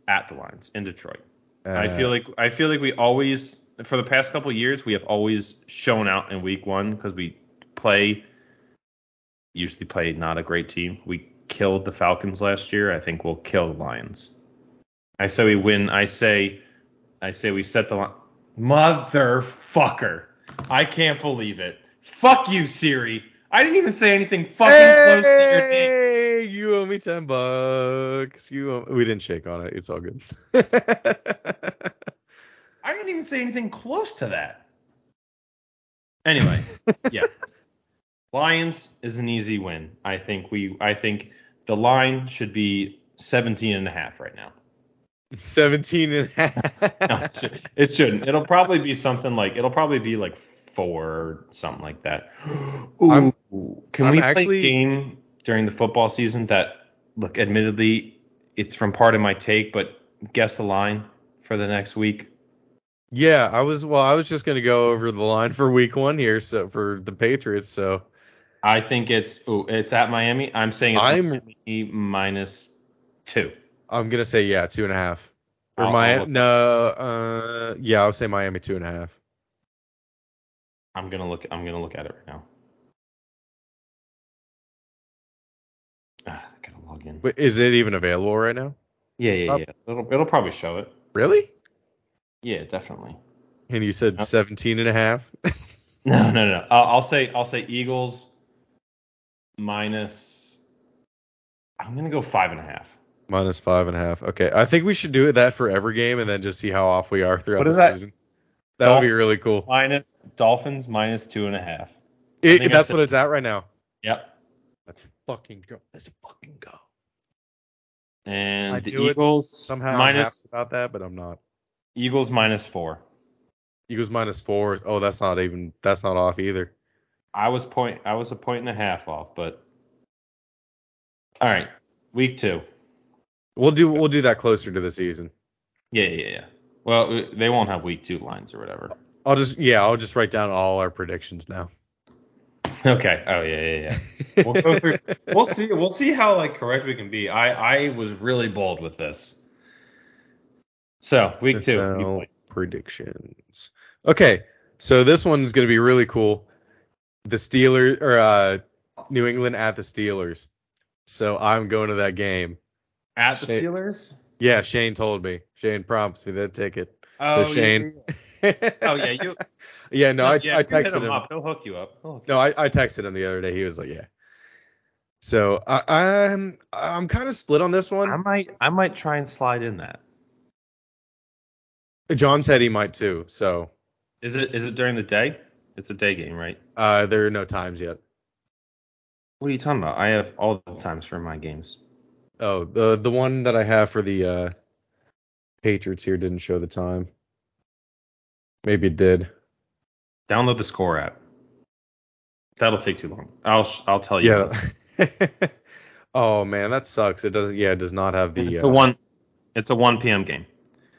At the Lions in Detroit. Uh, I feel like I feel like we always for the past couple of years we have always shown out in week one because we play usually play not a great team. We killed the Falcons last year. I think we'll kill the Lions. I say we win. I say I say we set the line. Motherfucker. I can't believe it. Fuck you, Siri. I didn't even say anything fucking close to your name. Hey, you owe me ten bucks. You owe, we didn't shake on it. It's all good. I didn't even say anything close to that. [laughs] Anyway, yeah. Lions is an easy win. I think we I think the line should be 17 and a half right now. 17 and a half. [laughs] No, it, should, it shouldn't. It'll probably be something like it'll probably be like 4 or something like that. I'm- Ooh, can I'm we play actually- a game during the football season that look admittedly it's from part of my take but guess the line for the next week? Yeah, I was well, I was just gonna go over the line for week one here, so for the Patriots. So I think it's ooh, it's at Miami. I'm saying it's I'm- Miami minus two. I'm gonna say yeah, two and a half. Or I'll- I'll Miami? No, uh, yeah, I'll say Miami two and a half. I'm gonna look. I'm gonna look at it right now. Log in. Wait, is it even available right now? Yeah, yeah, up. yeah. It'll it'll probably show it. Really? Yeah, definitely. And you said Yep. 17 and a half? [laughs] No, no, no. I'll, I'll say I'll say Eagles minus. I'm gonna go five and a half. Minus five and a half. Okay, I think we should do it that for every game and then just see how off we are throughout What the that? season. That would be really cool. Minus Dolphins minus two and a half. It, that's said- what it's at right now. Yep. Let's fucking go. Let's fucking go. And I the. Eagles Somehow minus about that, but I'm not. Eagles minus four. Eagles minus four. Oh, that's not even. That's not off either. I was point I was a point and a half off, but all right, week two. We'll do. We'll do that closer to the season. Yeah, yeah, yeah. Well, they won't have week two lines or whatever. I'll just. Yeah, I'll just write down all our predictions now. [laughs] Okay. Oh yeah, yeah, yeah. We'll. We'll see. We'll see how like correct we can be. I I was really bold with this. So week two. predictions. Okay, So this one's going to be really cool. The Steelers or uh, New England at the Steelers. So I'm going to that game. At the Shane- Steelers? Yeah, Shane told me. Shane promised me that ticket. Oh, so Shane. yeah. Oh yeah, you. Yeah, no, I, yeah, I texted him him. up. He'll hook you up. Hook No, I, I texted him the other day. He was like, yeah. So I, I'm I'm kind of split on this one. I might I might try and slide in that. John said he might too. So Is it is it during the day? It's a day game, right? uh, there are no times yet. What are you talking about? I have all the times for my games. Oh, the the one that I have for the uh, Patriots here didn't show the time. Maybe it did. Download the score app. That'll take too long. I'll I'll tell you. Yeah. [laughs] oh man, that sucks. It doesn't. Yeah, it does not have the. It's uh, a one. It's a 1 p.m. game.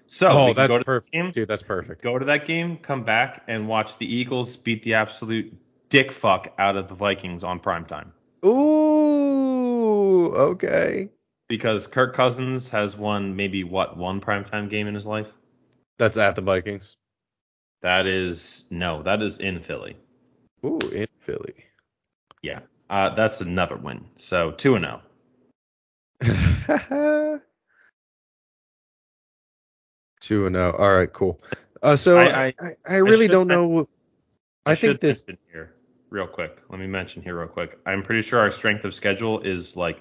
So Oh, that's perfect, game, dude. That's perfect. go to that game, come back, and watch the Eagles beat the absolute dick fuck out of the Vikings on prime time. Ooh, okay. Because Kirk Cousins has won maybe what one primetime game in his life. That's at the Vikings. That is no, that is in Philly. Ooh, in Philly. Yeah, uh, that's another win. So two and oh. zero. [laughs] Two and zero. All right, cool. Uh, so I- I, I- I, really don't mention- know. I think this. here real quick. Let me mention here real quick. I'm pretty sure our strength of schedule is like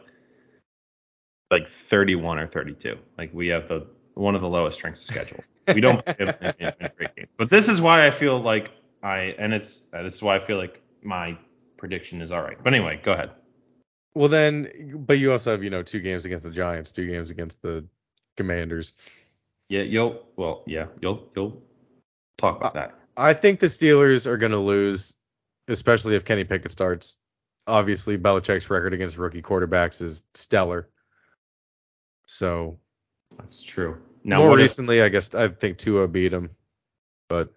like 31 or 32. Like we have the one of the lowest strengths of schedule. We don't play them in, in, in great games. But this is why I feel like I and it's uh, this is why I feel like my prediction is all right. But anyway, go ahead. Well, then, but you also have you know two games against the Giants, two games against the Commanders. Yeah, you'll well, yeah, you'll you'll talk about that. I think the Steelers are going to lose, especially if Kenny Pickett starts. Obviously, Belichick's record against rookie quarterbacks is stellar. So That's true. Now more what if, recently, I guess I think Tua beat him, but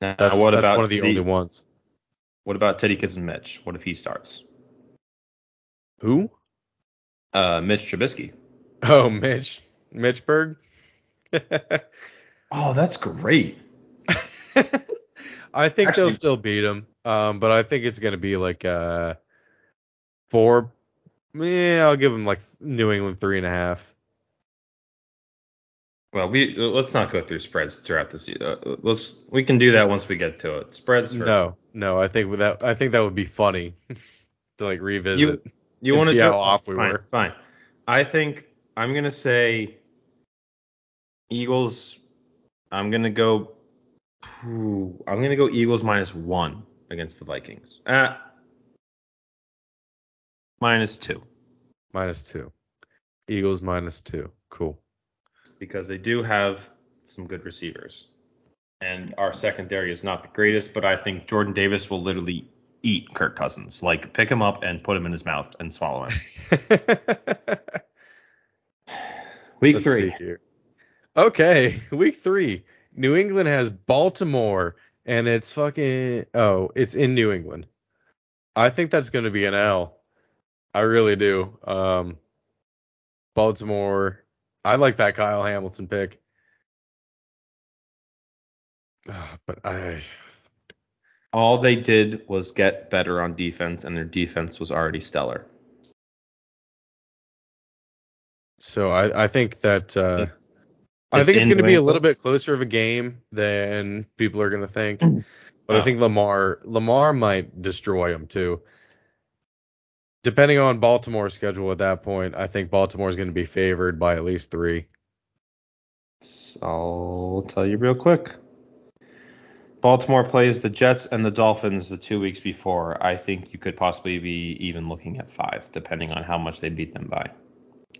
now, that's, what that's about one of the only ones. What about Teddy Kiss and Mitch? What if he starts? Who? Uh, Mitch Trubisky. Oh, Mitch. Mitch Berg. [laughs] Oh, that's great. [laughs] I think Actually- they'll still beat him. Um, but I think it's gonna be like uh four. Yeah, I'll give him like New England three and a half. Well, we let's not go through spreads throughout this. Uh, let's we can do that once we get to it. Spreads. For, No, no, I think that I think that would be funny [laughs] to like revisit. you and want to see how off we fine, were. Fine. I think I'm gonna say Eagles. I'm gonna go. I'm gonna go Eagles minus one against the Vikings. Uh, minus two minus two. Eagles minus two. Cool. Because they do have some good receivers, and our secondary is not the greatest. But I think Jordan Davis will literally eat Kirk Cousins. Like pick him up and put him in his mouth and swallow him. [laughs] Week Let's three. Okay, week three. New England has Baltimore, and it's fucking. Oh, it's in New England. I think that's going to be an L. I really do. Um, Baltimore. I like that Kyle Hamilton pick. Ah, but I. All they did was get better on defense, and their defense was already stellar. So I, I think that. Uh, It's- I think it's going to be a little bit closer of a game than people are going to think. [clears throat] But I think Lamar Lamar might destroy them too. Depending on Baltimore's schedule at that point, I think Baltimore is going to be favored by at least three. I'll tell you real quick. Baltimore plays the Jets and the Dolphins the two weeks before. I think you could possibly be even looking at five, depending on how much they beat them by.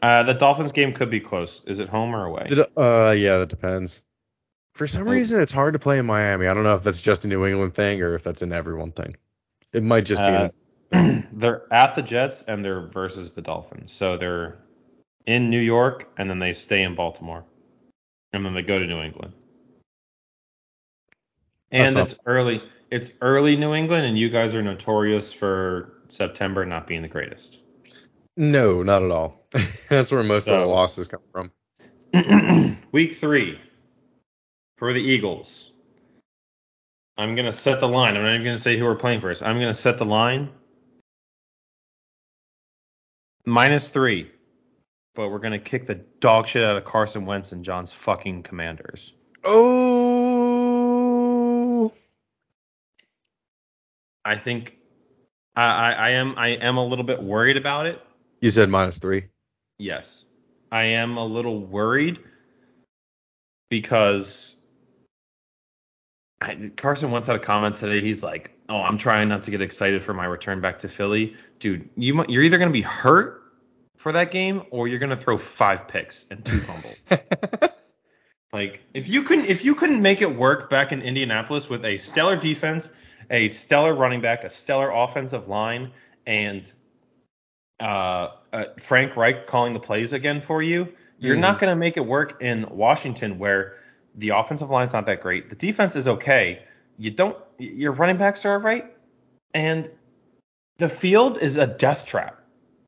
Uh, the Dolphins game could be close. Is it home or away? Did, uh, yeah, that depends. For some Oh. reason, it's hard to play in Miami. I don't know if that's just a New England thing or if that's an everyone thing. It might just Uh, be. [clears throat] they're at the Jets and they're versus the Dolphins. So they're in New York and then they stay in Baltimore. And then they go to New England. And not- it's early it's early New England and you guys are notorious for September not being the greatest. No, not at all. [laughs] that's where most of the losses come from. [clears throat] Week three for the Eagles. I'm gonna set the line. I'm not even gonna say who we're playing first. I'm gonna set the line minus three, but we're gonna kick the dog shit out of Carson Wentz and John's fucking Commanders. Oh. I think I, I, I am I am a little bit worried about it. You said minus three. Yes, I am a little worried because I, Carson Wentz had a comment today. He's like, "Oh, I'm trying not to get excited for my return back to Philly, dude. you you're either gonna be hurt for that game or you're gonna throw five picks and two fumbles. [laughs] like if you couldn't if you couldn't make it work back in Indianapolis with a stellar defense, a stellar running back, a stellar offensive line, and uh, uh, Frank Reich calling the plays again for you, you're Mhm. not going to make it work in Washington where the offensive line's not that great. The defense is okay. You don't your running backs are right, and the field is a death trap.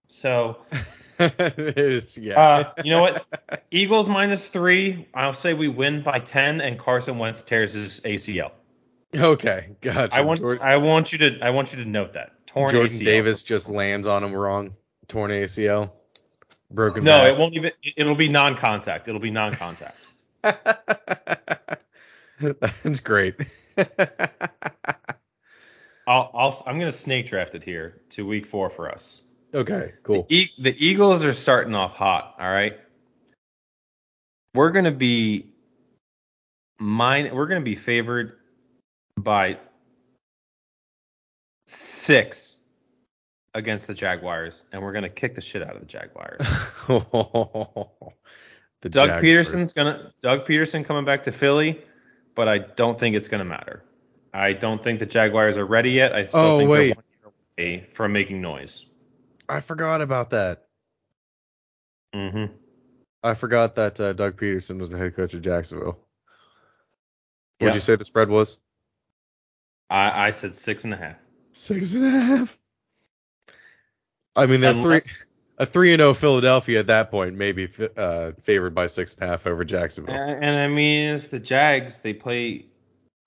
So [laughs] It is, yeah. uh, you know what? Eagles minus three. I'll say we win by ten, and Carson Wentz tears his ACL. okay, gotcha. I want Jordan, I want you to I want you to note that torn Jordan ACL. Davis just lands on him wrong. Torn ACL. Broken No, back. it won't even. It'll be non-contact. It'll be non-contact. [laughs] [laughs] That's great. [laughs] I'll, I'll I'm gonna snake draft it here to week four for us. okay, cool. The, e- the Eagles are starting off hot. All right. We're gonna be mine. We're gonna be favored by six against the Jaguars, and we're gonna kick the shit out of the Jaguars. [laughs] the Doug. Pederson's gonna Doug Pederson coming back to Philly, but I don't think it's gonna matter. I don't think the Jaguars are ready yet. I still Oh, think wait. they're one year away from making noise. I forgot about that. Mm-hmm. I forgot that uh, Doug Pederson was the head coach of Jacksonville. Yeah. What'd you say the spread was? I, I said six and a half. Six and a half. I mean, they're three. A three and zero Philadelphia at that point, maybe uh, favored by six and a half over Jacksonville. and, and I mean, it's the Jags. They play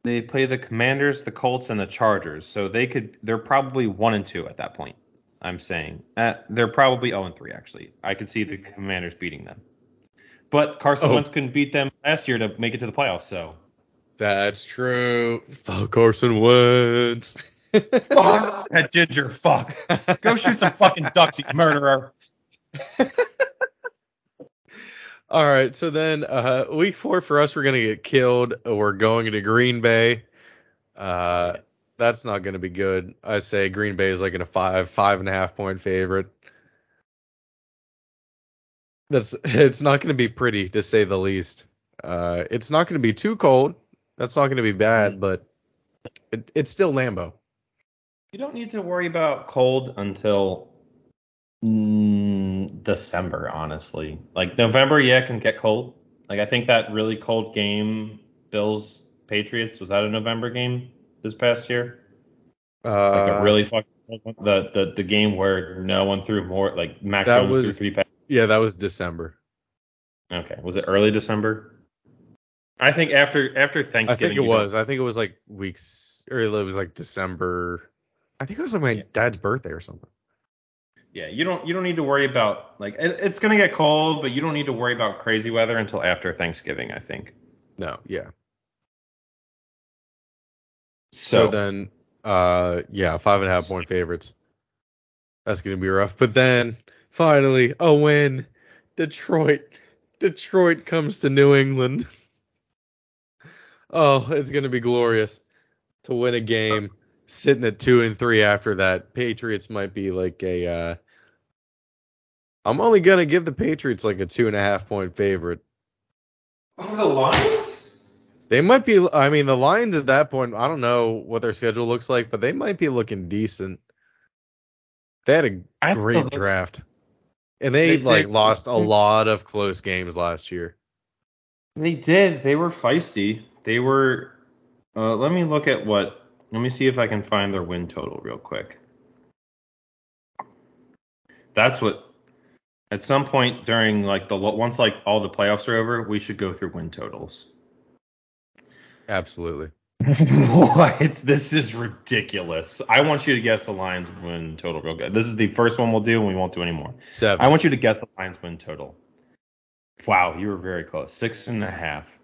they play the Commanders, the Colts, and the Chargers. So they could they're probably one and two at that point. I'm saying uh, they're probably 0 and 3 actually. I could see the Commanders beating them. But Carson Oh. Wentz couldn't beat them last year to make it to the playoffs. So That's true. Fuck Carson Wentz. [laughs] fuck that ginger fuck. Go shoot some fucking ducks, you murderer. [laughs] All right, so then uh, week four for us, we're gonna get killed. We're going to Green Bay. Uh, that's not gonna be good. I say Green Bay is like in a five, five and a half point favorite. That's [laughs] it's not gonna be pretty to say the least. Uh, it's not gonna be too cold. That's not gonna be bad, but it, it's still Lambeau. You don't need to worry about cold until mm, December, honestly. Like November, yeah, can get cold. Like I think that really cold game, Bills Patriots, was that a November game this past year? Uh, Like a really fucking cold one? the the the game where no one threw more, like Mac That Jones threw three passes. yeah, that was December. Okay, was it early December? I think after after Thanksgiving. I think it was. I think it was like weeks, or it was like December. I think it was like my Yeah. dad's birthday or something. Yeah, you don't you don't need to worry about like it, it's gonna get cold, but you don't need to worry about crazy weather until after Thanksgiving, I think. No, yeah. So, So, then, uh, yeah, five and a half point favorites. That's gonna be rough. But then finally, a win. Detroit. Detroit comes to New England. oh, it's gonna be glorious to win a game. Sitting at two and three after that. Patriots might be like a. Uh, I'm only gonna give the Patriots like a two and a half point favorite. over the Lions? They might be. I mean, the Lions at that point. I don't know what their schedule looks like, but they might be looking decent. They had a I great draft, and they, They like did. lost a lot of close games last year. They did. They were feisty. They were. Uh, let me look at what. Let me see if I can find their win total real quick. That's what. At some point during like the once like all the playoffs are over, we should go through win totals. Absolutely. [laughs] what? This is ridiculous. I want you to guess the Lions win total real good. This is the first one we'll do, and we won't do any more. Seven. I want you to guess the Lions win total. Wow, you were very close. Six and a half.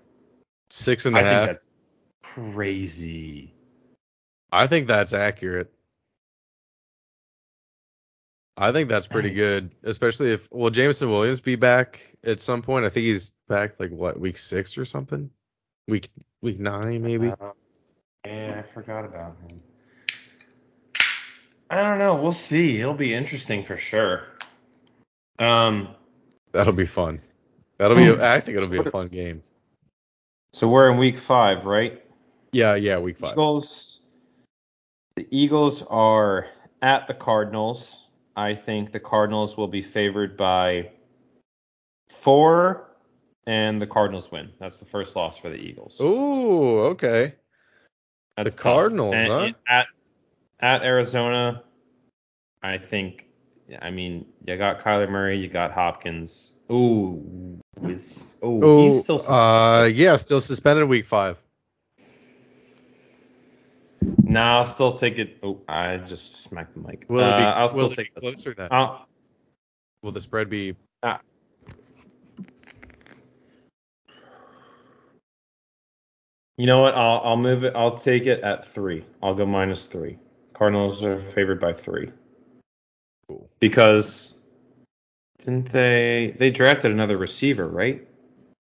Six and a I half. think that's crazy. I think that's accurate. I think that's pretty good, especially if will Jameson Williams be back at some point? I think he's back like what week six or something, week week nine maybe. Uh, yeah, I forgot about him. I don't know. We'll see. It'll be interesting for sure. Um, That'll be fun. That'll be. Hmm. I think it'll be a fun game. so we're in week five, right? Yeah, yeah, week five. Eagles. The Eagles are at the Cardinals. I think the Cardinals will be favored by four, and the Cardinals win. That's the first loss for the Eagles. Ooh, okay. That's the tough. Cardinals, And huh? At at Arizona, I think. I mean, you got Kyler Murray, you got Hopkins. Ooh, is oh he's still. uh, yeah, still suspended week five. No, I'll still take it. Oh, I just smacked the mic. Will it be, Uh, I'll still it take closer then? I'll, will the spread be? You know what? I'll I'll move it. I'll take it at three. I'll go minus three. Cardinals are favored by three Cool. because didn't they they drafted another receiver, right?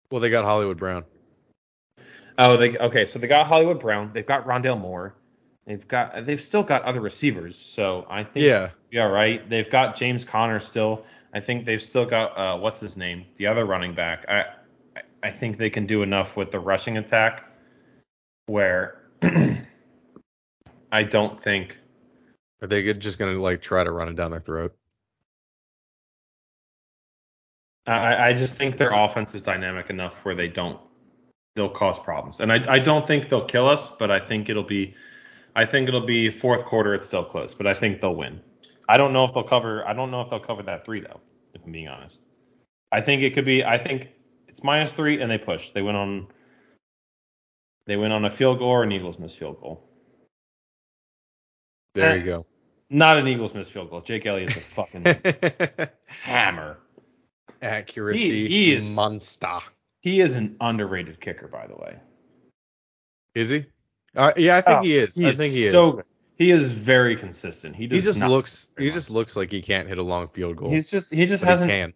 Well, they got Hollywood Brown. Oh, they okay. So they got Hollywood Brown. They've got Rondale Moore. They've got they've still got other receivers. So I think Yeah. yeah right. They've got James Conner still. I think they've still got uh, what's his name, the other running back. I I- think they can do enough with the rushing attack where [clears throat] I don't think Are they just gonna like try to run it down their throat? I, I just think their offense is dynamic enough where they don't they'll cause problems. And I, I don't think they'll kill us, but I think it'll be I think it'll be fourth quarter it's still close, but I think they'll win. I don't know if they'll cover I don't know if they'll cover that three though, if I'm being honest. I think it could be I think it's minus three and they push. They went on they went on a field goal or an Eagles missed field goal. There Eh. you go. Not an Eagles missed field goal. Jake Elliott's a [laughs] fucking hammer. Accuracy He- he is- monster. He is an underrated kicker, by the way. Is he? Uh, yeah, I think Oh, he is. I think he is. so good. He is very consistent. He he just looks. He much. just looks like he can't hit a long field goal. He's just he just hasn't can.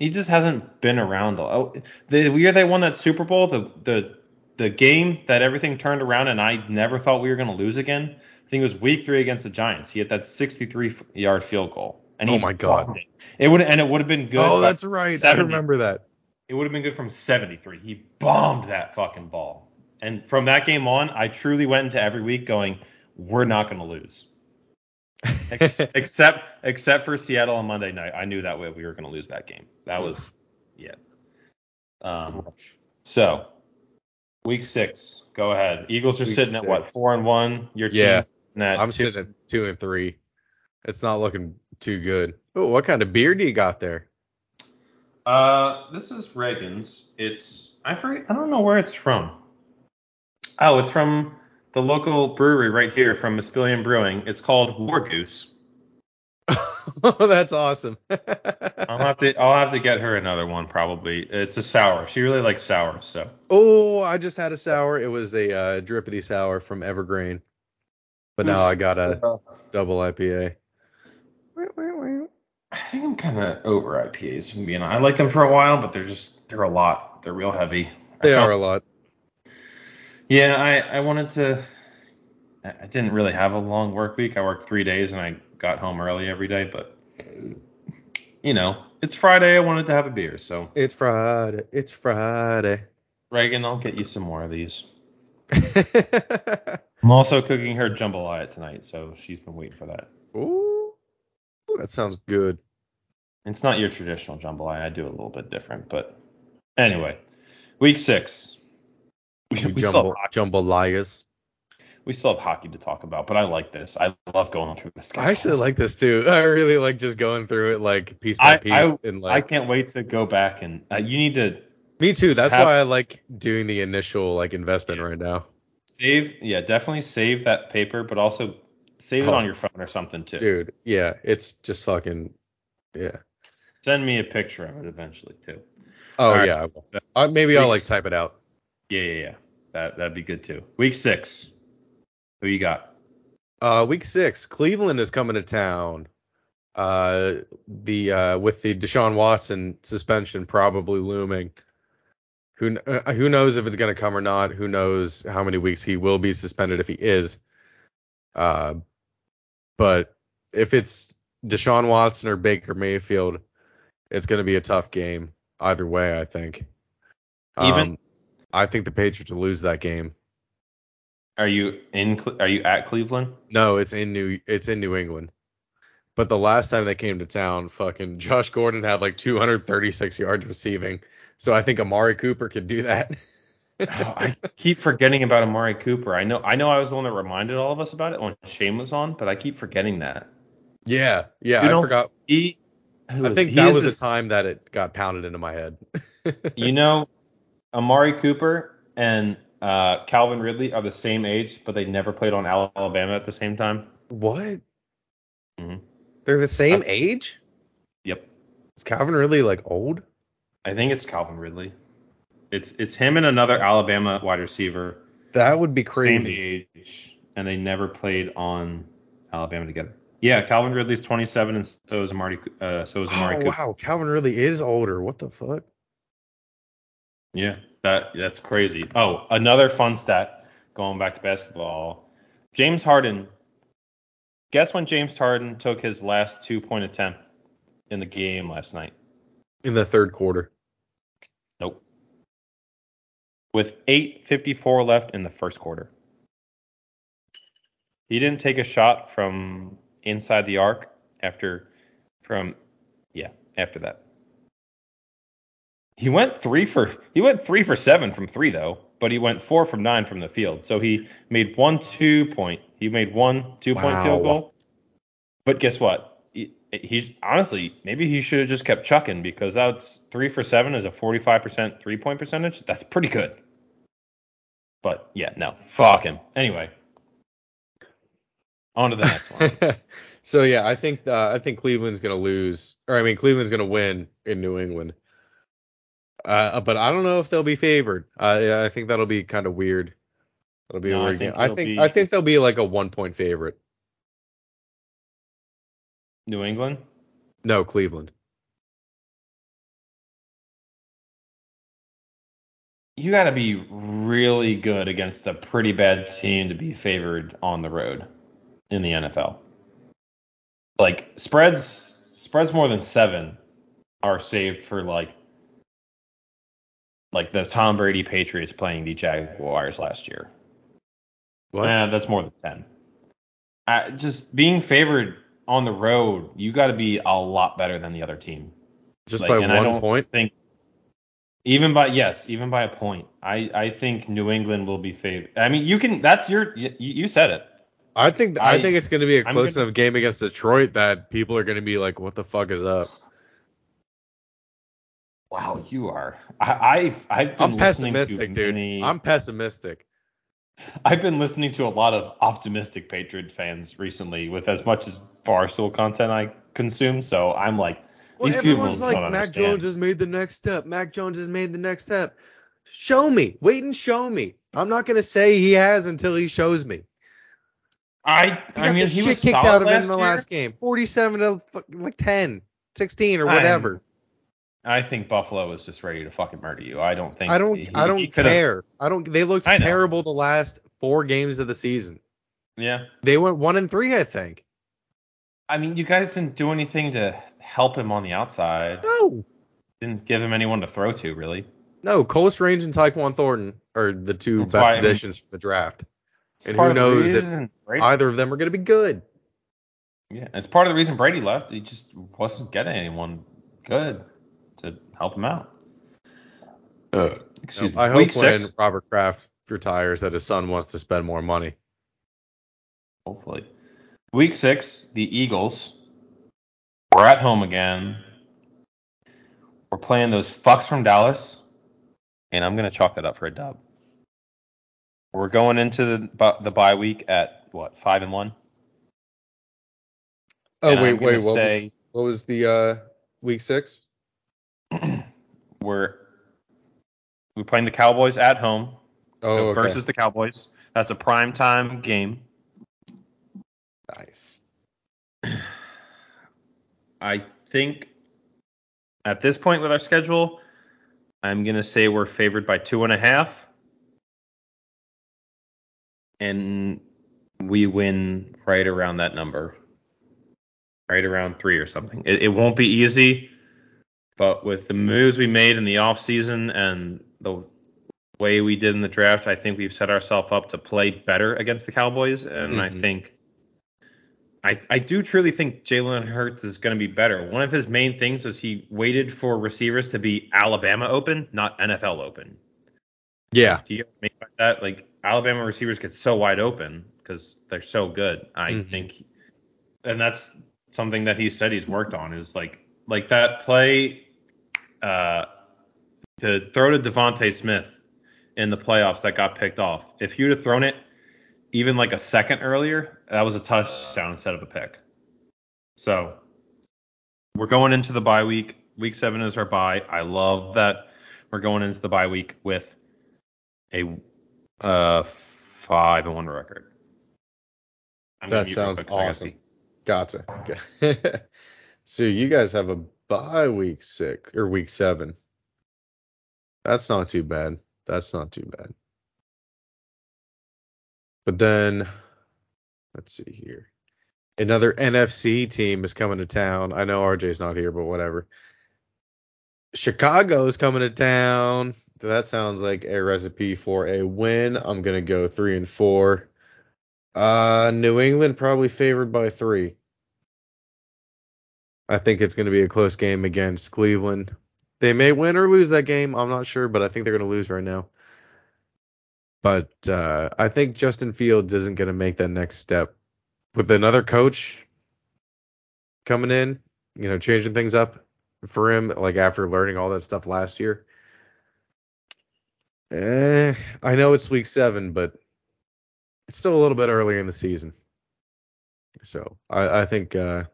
he just hasn't been around. Oh, the year they won that Super Bowl, the the the game that everything turned around and I never thought we were going to lose again. I think it was Week Three against the Giants. He hit that 63 yard field goal. And he Oh my God. It, it would and it would have been good. Oh, that's right. I remember that. It would have been good from 73. He bombed that fucking ball. And from that game on, I truly went into every week going, we're not going to lose. Ex- [laughs] except except for Seattle on Monday night. I knew that way we were going to lose that game. That was yeah. Um so week 6, go ahead. Eagles are Week sitting at what? 4 and 1. Your team Yeah. I'm two. sitting at two and three. It's not looking too good. Oh, what kind of beer do you got there? Uh, this is Reagan's. It's I forget. I don't know where it's from. Oh, it's from the local brewery right here from Maspilian Brewing. It's called War Goose. oh, [laughs] that's awesome. [laughs] I'll have to I'll have to get her another one probably. It's a sour. She really likes sour, so oh, I just had a sour. It was a uh, drippity sour from Evergreen, but now I got a double IPA. I think I'm kind of over IPAs. being honest. I like them for a while, but they're just they're a lot. They're real heavy. They saw- are a lot. Yeah, I, I wanted to. I I didn't really have a long work week. I worked three days and I got home early every day, but you know, it's Friday. I wanted to have a beer, so It's Friday. It's Friday. Reagan, I'll get you some more of these. [laughs] I'm also cooking her jambalaya tonight, so she's been waiting for that. Ooh, that sounds good. It's not your traditional jambalaya. I do a little bit different, but anyway, week six. We, we have jambalayas. we still have hockey to talk about, but I like this. I love going through this. I actually like this too. [laughs] I really like just going through it like piece by I- piece I- and I can't wait to go back and uh, you need to me too. That's have- why I like doing the initial like investment right now. save yeah, definitely save that paper, but also save it Oh. on your phone or something too. Dude, yeah, it's just fucking yeah. Send me a picture of it eventually too. Oh All right. yeah. I will. Uh, maybe I'll like type it out. Yeah, yeah, yeah. That that'd be good too. Week six. Who you got? Uh, week six, Cleveland is coming to town. Uh, the uh with the Deshaun Watson suspension probably looming. Who uh, who knows if it's gonna come or not? Who knows how many weeks he will be suspended if he is? Uh, but if it's Deshaun Watson or Baker Mayfield, it's gonna be a tough game either way. I think. Even- Um, I think the Patriots will lose that game. Are you in? Are you at Cleveland? No, it's in New it's in New England. But the last time they came to town, fucking [laughs] Josh Gordon had like 236 yards receiving. So I think Amari Cooper could do that. Oh, I [laughs] keep forgetting about Amari Cooper. I know. I know. I was the one that reminded all of us about it when Shane was on, but I keep forgetting that. yeah, yeah, I forgot. He. Who I think that was this- the time that it got pounded into my head. You know, Amari Cooper and uh, Calvin Ridley are the same age, but they never played on Alabama at the same time. what? Mhm. They're the same That's- age? Yep. Is Calvin really like old? I think it's Calvin Ridley. It's it's him and another Alabama wide receiver, That would be crazy. same crazy. age, and they never played on Alabama together. Yeah, Calvin Ridley's 27, and so is Amari. Uh, so is Amari Oh Cooper. wow, Calvin really is older. What the fuck? Yeah, that that's crazy. Oh, another fun stat going back to basketball. James Harden. Guess when James Harden took his last two point attempt in the game last night? In the third quarter. Nope. With 8:54 left in the first quarter. He didn't take a shot from inside the arc after from yeah, after that. He went 3 for he went 3 for 7 from 3 though, but he went 4 from 9 from the field. So he made one 2 point. He made one 2 point Wow. field goal. But guess what? He, honestly maybe he should have just kept chucking because that's 3 for 7 is a 45% 3 point percentage. That's pretty good. But yeah, no. Fuck him. Anyway. On to the next one. [laughs] so yeah, I think uh, I think Cleveland's gonna lose, or I mean Cleveland's gonna win in New England. Uh, but I don't know if they'll be favored. Uh, yeah, I think that'll be kind of weird. It'll be No, a I weird think game. I think be- I think they'll be like a one point favorite. New England? No, Cleveland. You got to be really good against a pretty bad team to be favored on the road in the NFL. Like spreads spreads more than 7 are saved for like like the Tom Brady Patriots playing the Jaguars last year. What? Eh, that's more than 10. Uh, just being favored on the road, you got to be a lot better than the other team. Just Like, by and I one don't point. Think even by yes, even by a point. I I think New England will be favored. I mean, you can. That's your. You, you said it. I think I, I- think it's gonna be a I'm close gonna- enough game against Detroit that people are gonna be like, "What the fuck is up?" Wow, you are. I, I've I've been I'm listening pessimistic, to dude. many- I'm pessimistic. I've been listening to a lot of optimistic Patriot fans recently with as much as Barstool content I consume. So I'm like, Well, these people everyone's don't like, Mac understand. Jones has made the next step. Mac Jones has made the next step. Show me. Wait and show me. I'm not gonna say he has until he shows me. I I mean he was kicked out of him in the last game. 47 to like 10, 16 or I'm- whatever. I think Buffalo was just ready to fucking murder you. I don't think I don't he- I don't care. I don't they looked terrible the last 4 games of the season. Yeah. They went 1 and 3, I think. I mean, you guys didn't do anything to help him on the outside. No. Didn't give him anyone to throw to, really. No, Cole Strange and Tyquan Thornton are the two That's best why I mean- additions from the draft. It's And part who of the knows if reason Brady, Either of them are going to be good. yeah, it's part of the reason Brady left. He just wasn't getting anyone good to help him out. Uh, Excuse me. I hope Week when six, Robert Kraft retires that his son wants to spend more money. hopefully. Week six, the Eagles. We're at home again. We're playing those fucks from Dallas, and I'm gonna chalk that up for a dub. We're going into the the bye week at what five and one. Oh And wait, wait, what was what was the uh week six? [clears throat] We're we're playing the Cowboys at home. Oh, so okay. versus the Cowboys. That's a prime time game. nice. I think at this point with our schedule, I'm gonna say we're favored by two and a half, and we win right around that number, right around three or something. It, it won't be easy, but with the moves we made in the off season and the way we did in the draft, I think we've set ourselves up to play better against the Cowboys, and I Mhm. think. I, I do truly think Jalen Hurts is going to be better. One of his main things was he waited for receivers to be Alabama open, not NFL open. Yeah. Do you make that? Like Alabama receivers get so wide open because they're so good. I Mhm. think, and that's something that he said he's worked on is like like that play uh, to throw to DeVonta Smith in the playoffs that got picked off. If you'd have thrown it even like a second earlier, that was a touchdown instead of a pick. So we're going into the bye week. Week seven is our bye. I love that we're going into the bye week with a uh five and one record. I'm That sounds quick awesome. Gotcha. Okay. [laughs] so you guys have a bye week six or week seven. That's not too bad. That's not too bad. But then let's see here. Another NFC team is coming to town. I know RJ's not here, but whatever. Chicago is coming to town. That sounds like a recipe for a win. I'm gonna go three and four. Uh, New England probably favored by three. I think it's to be a close game against Cleveland. They may win or lose that game. I'm not sure, but I think they're to lose right now. But uh, I think Justin Fields isn't to make that next step with another coach coming in, you know, changing things up for him. Like after learning all that stuff last year. Eh, I know it's week seven, but it's still a little bit earlier in the season. So I, I think uh,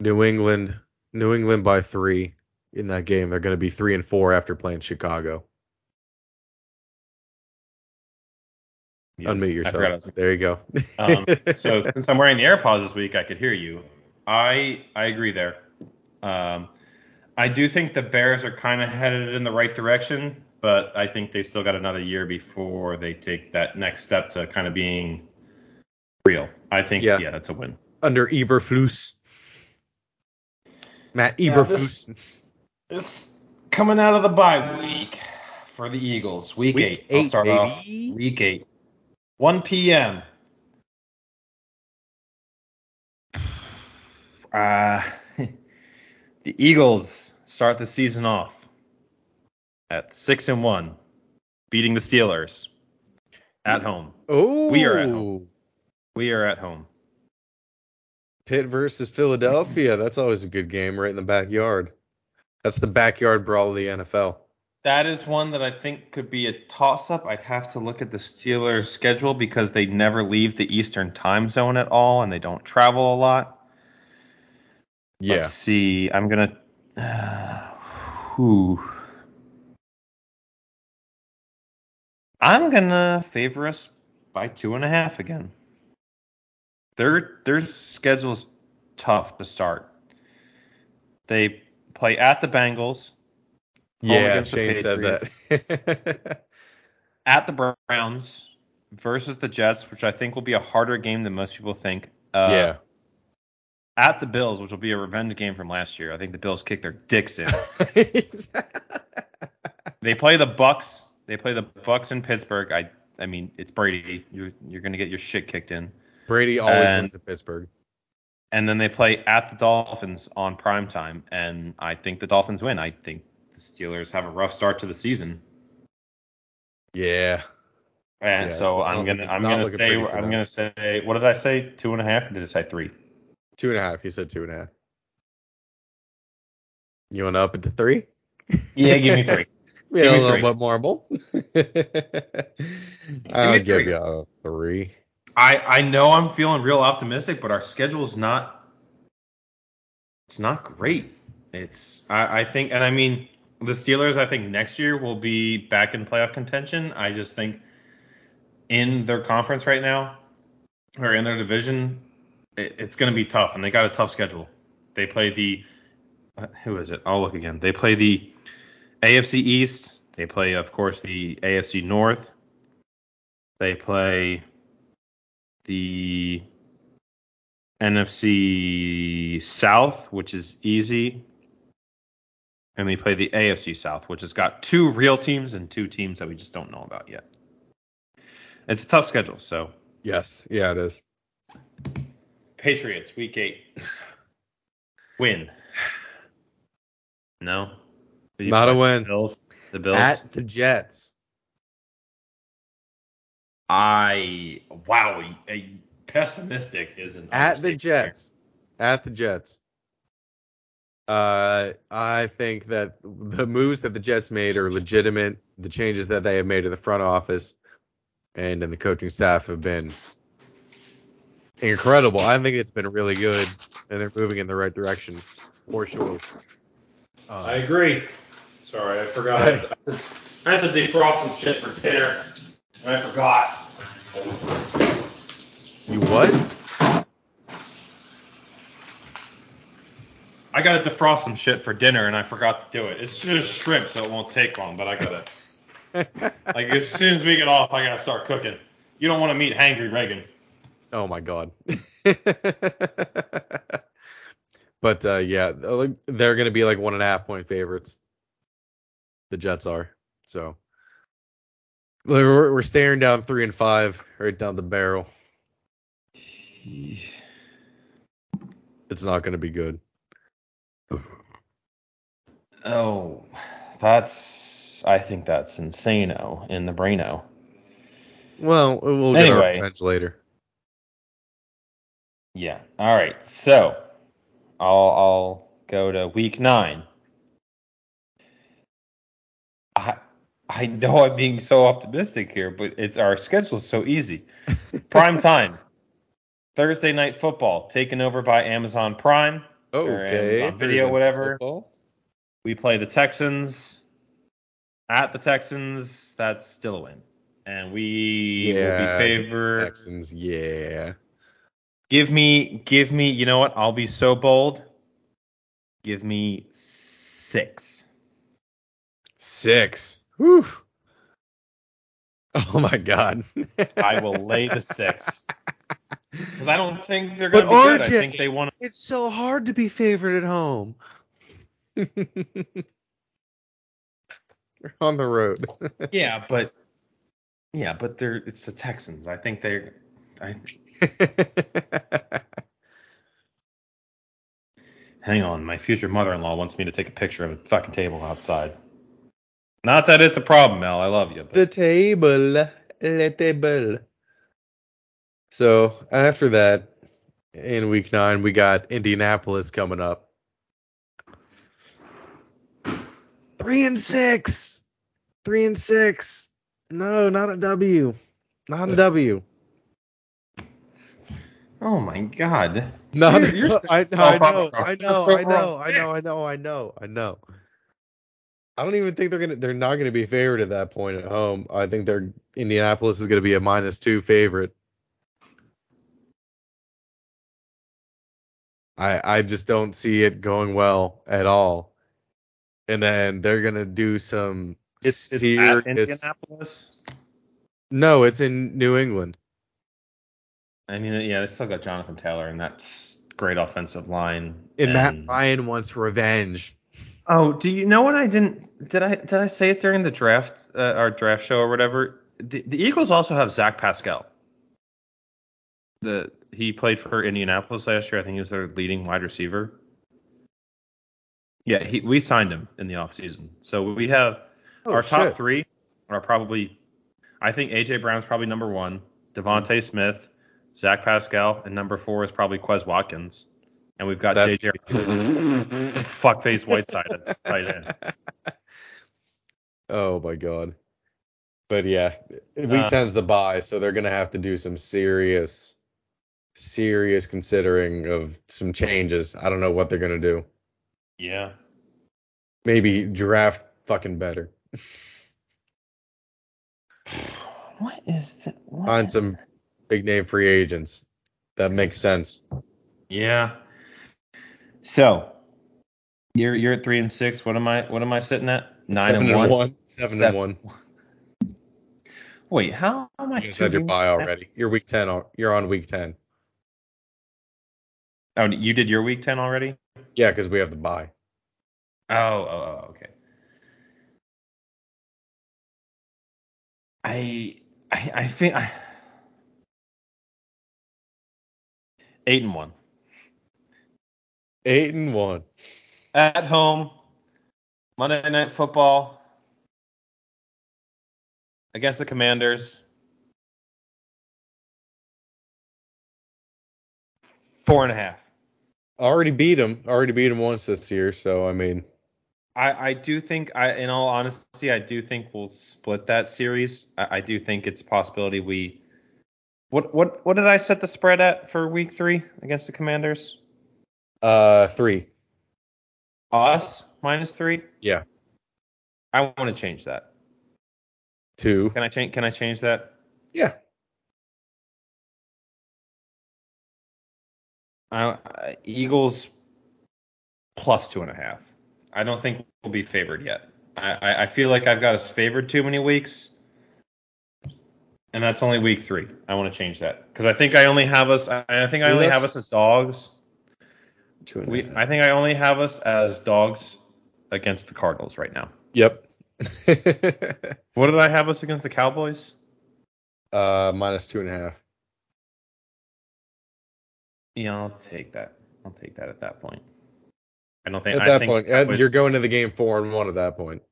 New England, New England by three in that game. They're going to be three and four after playing Chicago. Yeah, Unmute yourself. There you go. Um, so [laughs] since I'm wearing the AirPods this week, I could hear you. I I agree there. Um, I do think the Bears are kind of headed in the right direction, but I think they still got another year before they take that next step to kind of being real. I think Yeah. yeah, that's a win. Under Eberflus. Matt Yeah, Eberflus. this- This coming out of the bye week for the Eagles, week, Week eight. I'll eight, start off week eight, 1 p.m. [sighs] Uh, [laughs] the Eagles start the season off at six and one, beating the Steelers at mm. home. oh, We are at home. We are at home. Pitt versus Philadelphia. [clears throat] That's always a good game right in the backyard. That's the backyard brawl of the NFL. That is one that I think could be a toss up. I'd have to look at the Steelers' schedule because they never leave the Eastern time zone at all and they don't travel a lot. Yeah. Let's see. I'm going [sighs] to. whew. I'm going to favor us by two and a half again. Their, their schedule's tough to start. They play at the Bengals, Yeah, Shane said that. [laughs] at the Browns versus the Jets, which I think will be a harder game than most people think. Uh, yeah. At the Bills, which will be a revenge game from last year. I think the Bills kicked their dicks in. [laughs] they play the Bucs. They play the Bucs in Pittsburgh. I I mean, it's Brady. You're you're gonna get your shit kicked in. Brady always And- wins at Pittsburgh. And then they play at the Dolphins on prime time, and I think the Dolphins win. I think the Steelers have a rough start to the season. Yeah. And Yeah, so I'm gonna looking- I'm gonna say I'm them. gonna say what did I say? Two and a half or did I say three? Two and a half. He said two and a half. You want to up it to three? Yeah, give me three. [laughs] Give a little three. bit marble. [laughs] I'll give three. you a three. I I know I'm feeling real optimistic, but our schedule's not. It's not great. It's I I think, and I mean the Steelers. I think next year will be back in playoff contention. I just think in their conference right now or in their division, it, it's going to be tough, and they got a tough schedule. They play the who is it? I'll look again. They play the AFC East. They play, of course, the AFC North. They play the NFC South, which is easy. And they play the AFC South, which has got two real teams and two teams that we just don't know about yet. It's a tough schedule, so Yes, yeah, it is. Patriots, week eight. Win. No? Did Not a win. The Bills. The Bills. At the Jets. I wow, a, pessimistic is an At the understatement Jets. At the Jets. Uh, I think that the moves that the Jets made are legitimate. The changes that they have made to the front office and in the coaching staff have been incredible. I think it's been really good, and they're moving in the right direction for sure. Uh, I agree. Sorry, I forgot. I, had to, I had to defrost some shit for dinner, and I forgot. you what? I got to defrost some shit for dinner, and I forgot to do it. It's just shrimp, so it won't take long, but I gotta. [laughs] like as soon as we get off, I gotta start cooking. You don't want to meet Hangry Reagan. Oh my god. [laughs] but uh, yeah, they're gonna be like one and a half point favorites. The Jets are. So we're, we're staring down three and five, right down the barrel. It's not gonna be good. Oh, that's. I think that's insano in the braino. Well, we'll get our Anyway. revenge later. Yeah. All right. So I'll I'll go to week nine. I know I'm being so optimistic here, but it's our schedule's so easy. [laughs] Prime time. Thursday night football taken over by Amazon Prime. Okay. Amazon Video, Thursday whatever. football. We play the Texans at the Texans. That's still a win. And we will be favored. Texans, yeah. Give me, give me. You know what? I'll be so bold. Give me six. Six. Whew. [laughs] Oh my god. I will lay the six because I don't think they're going to be good. I think they want. It's so hard to be favored at home. They're [laughs] on the road. [laughs] Yeah, but yeah, but they're it's the Texans. I think they're. I hang on. My future mother-in-law wants me to take a picture of a fucking table outside. Not that it's a problem, Mel. I love you, but the table. Le table. So after that, in week nine, we got Indianapolis coming up. Three and six. Three and six. No, not a W. Not a W. oh my god. Not You're- a, [laughs] I, I know. I You're know, I know. I know, I know, I know, I know. I don't even think they're gonna. They're not gonna be favored at that point at home. I think they're Indianapolis is gonna be a minus two favorite. I I just don't see it going well at all. And then they're gonna do some It's, it's serious. Indianapolis. No, it's in New England. I mean, yeah, they still got Jonathan Taylor and that's great offensive line. And Matt and- Ryan wants revenge. Oh, do you know what I didn't? Did I did I say it during the draft, uh, our draft show or whatever? The, the Eagles also have Zach Pascal. The he played for Indianapolis last year. I think he was their leading wide receiver. Yeah, he, we signed him in the offseason. So we have Oh, our top shit. three are probably. I think AJ Brown's probably number one. DeVonta Smith, Zach Pascal, and number four is probably Quez Watkins. And we've got That's JJ [laughs] fuckface Whiteside at tight end. Oh my god. But yeah, week Uh, 10's the bye, so they're gonna have to do some serious, serious considering of some changes. I don't know what they're gonna do. Yeah. Maybe draft fucking better. [sighs] What is that? Find some big name free agents. That makes sense. Yeah. So you're you're at three and six. What am I? What am I sitting at? Nine Seven and one. Seven, Seven. and one. [laughs] Wait, how am I? You guys had your bye already. You're week ten. You're on week ten. Oh, you did your week ten already? Yeah, because we have the bye. Oh, oh, oh, oh, okay. I I I think I eight and one Eight and one. at home. Monday Night Football against the Commanders. Four and a half. Already beat him. Already beat him once this year. So I mean, I, I do think I in all honesty I do think we'll split that series. I, I do think it's a possibility we what what what did I set the spread at for week three against the Commanders? Uh, three. Us minus three. Yeah. I want to change that. Two. Can I change? Can I change that? Yeah. I, I- Eagles plus two and a half. I don't think we'll be favored yet. I, I, feel like I've got us favored too many weeks, and that's only week three. I want to change that because I think I only have us. I think I only have us as dogs. Two and a We, half. I think I only have us as dogs against the Cardinals right now. Yep. [laughs] What did I have us against the Cowboys? uh, minus two and a half. Yeah, I'll take that. I'll take that at that point. I don't think At I that think point, you're going to the game four and one at that point.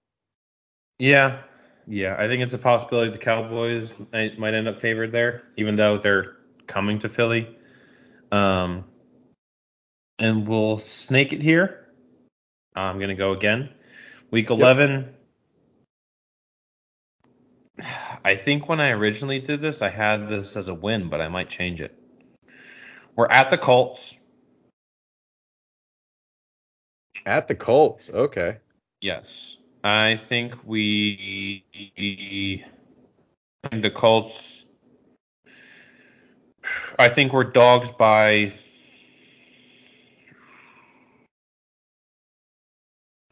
Yeah, yeah. I think it's a possibility the Cowboys might, might end up favored there, even though they're coming to Philly. Um, and we'll snake it here. I'm gonna go again. Week 11. I think when I originally did this, I had this as a win, but I might change it. We're at the Colts. At the Colts. Okay. Yes. I think we the Colts I think we're dogs by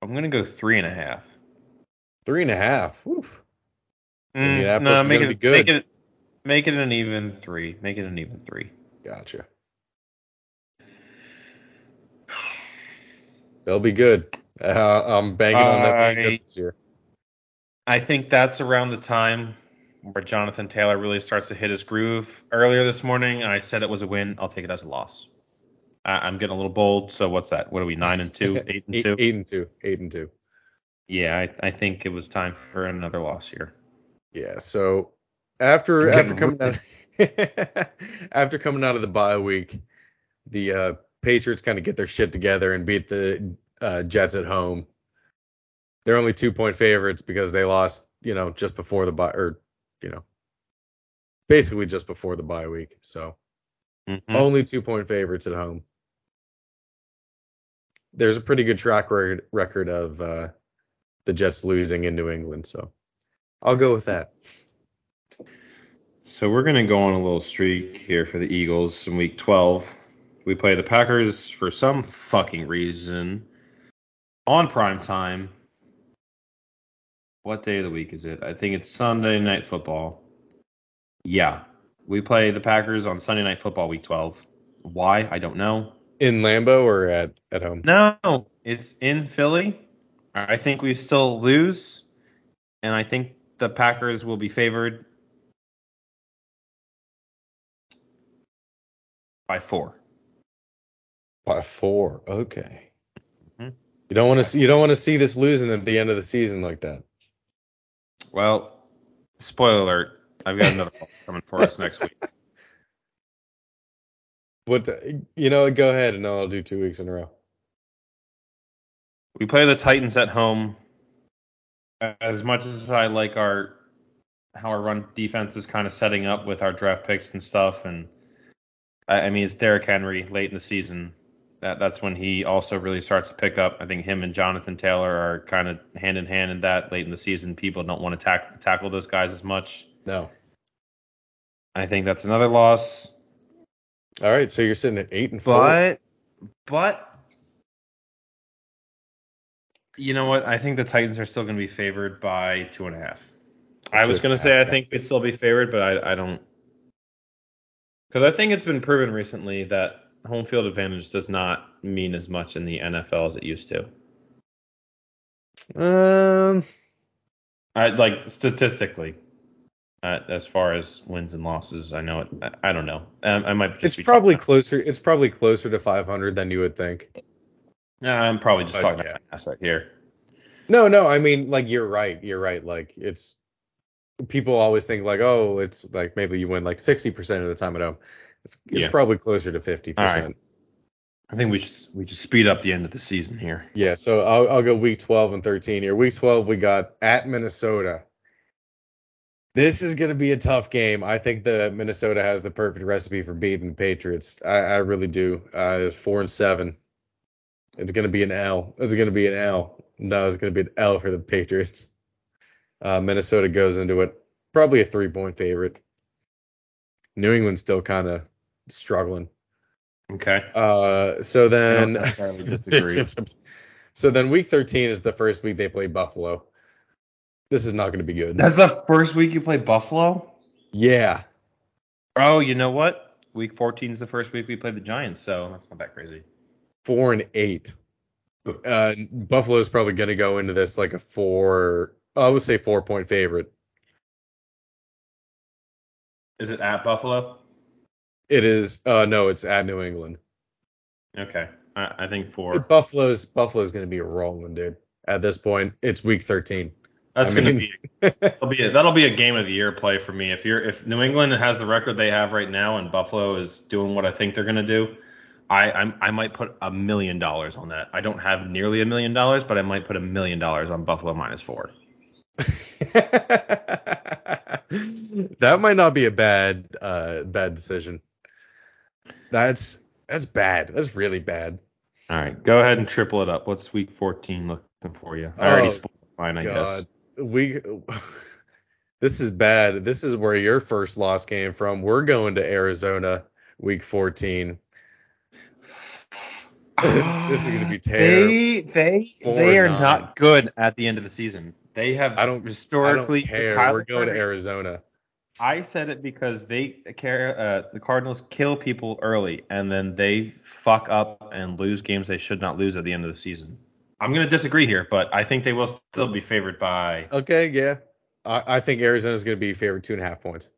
I'm gonna go three and a half. Three and a half. Whew. Mm, no, make it make it make it an even three. Make it an even three. Gotcha. They'll be good. Uh, I'm on them being I- good this year. I think that's around the time where Jonathan Taylor really starts to hit his groove. Earlier this morning, I said it was a win. I'll take it as a loss. I, I'm getting a little bold. So what's that? What are we? Nine and two, [laughs] eight and Eight, two. eight and two. Eight and two. Yeah, I, I think it was time for another loss here. Yeah. So after after coming out [laughs] after coming out of the bye week, the uh, Patriots kind of get their shit together and beat the uh, Jets at home. They're only two point favorites because they lost, you know, just before the bye or you know, basically just before the bye week. So Mhm. only two point favorites at home. There's a pretty good track record of uh, the Jets losing in New England, so I'll go with that. So we're gonna go on a little streak here for the Eagles in Week 12. We play the Packers for some fucking reason on prime time. What day of the week is it? I think it's Sunday Night Football. Yeah, we play the Packers on Sunday Night Football Week 12. Why? I don't know. In Lambeau or at at home? No, it's in Philly. I think we still lose, and I think the Packers will be favored by four. By four. Okay. Mhm. You don't want to see you don't want to see this losing at the end of the season like that. Well, spoiler alert, I've got another [laughs] coming for us next week. What you know? Go ahead, and I'll do two weeks in a row. We play the Titans at home as much as I like our how our run defense is kind of setting up with our draft picks and stuff, and I, I mean it's Derrick Henry late in the season. That that's when he also really starts to pick up. I think him and Jonathan Taylor are kind of hand in hand in that late in the season. People don't want to tack, tackle those guys as much. No. I think that's another loss. All right, so you're sitting at eight and four. But but you know what? I think the Titans are still going to be favored by two and a half. I was going to say I think they'd still be favored, but I, I don't. Because I think it's been proven recently that home field advantage does not mean as much in the NFL as it used to. um, I like statistically, uh, as far as wins and losses. I know it. I, I don't know. Um, I might just it's probably closer. It's probably closer to 500 than you would think. Yeah, I'm probably just But, talking yeah. ass right here. No, no, I mean like you're right. You're right. Like it's people always think like oh it's like maybe you win like 60% of the time at home. It's, it's Yeah. probably closer to 50%. All right. I think we should we should speed up the end of the season here. Yeah, so I'll I'll go week 12 and 13 here. Week 12 we got at Minnesota. This is going to be a tough game. I think the Minnesota has the perfect recipe for beating the Patriots. I, I really do. Uh, it's four and seven. It's going to be an L. It's going to be an L. No, it's going to be an L for the Patriots. Uh, Minnesota goes into it probably a three point favorite. New England's still kind of struggling. Okay. Uh, so then [laughs] [laughs] so then week 13 is the first week they play Buffalo. This is not going to be good. That's the first week you play Buffalo. yeah. Oh, you know what? Week 14 is the first week we played the Giants, so that's not that crazy. Four and eight. Uh, Buffalo is probably going to go into this like a four. I would say four point favorite. Is it at Buffalo? It is. Uh, no, it's at New England. Okay. I, I think four. Buffalo's Buffalo's going to be rolling, dude. At this point, it's week 13. That's I gonna be [laughs] that'll be a, that'll be a game of the year play for me. If you're if New England has the record they have right now and Buffalo is doing what I think they're gonna do, I I'm, I might put a million dollars on that. I don't have nearly a million dollars, but I might put a million dollars on Buffalo minus four. [laughs] that might not be a bad uh bad decision. That's that's bad. That's really bad. All right, go ahead and triple it up. What's week 14 looking for you? I already Oh, spoiled mine, I guess. We [laughs] this is bad. This is where your first loss came from. We're going to Arizona week 14. [laughs] this is gonna be [sighs] terrible. They they they are nine. not good at the end of the season. They have I don't historically I don't care. We're going to Arizona. I said it because they care. Uh, the Cardinals kill people early, and then they fuck up and lose games they should not lose at the end of the season. I'm gonna disagree here, but I think they will still be favored by. Okay, yeah. I, I think is going to be favored two and a half points.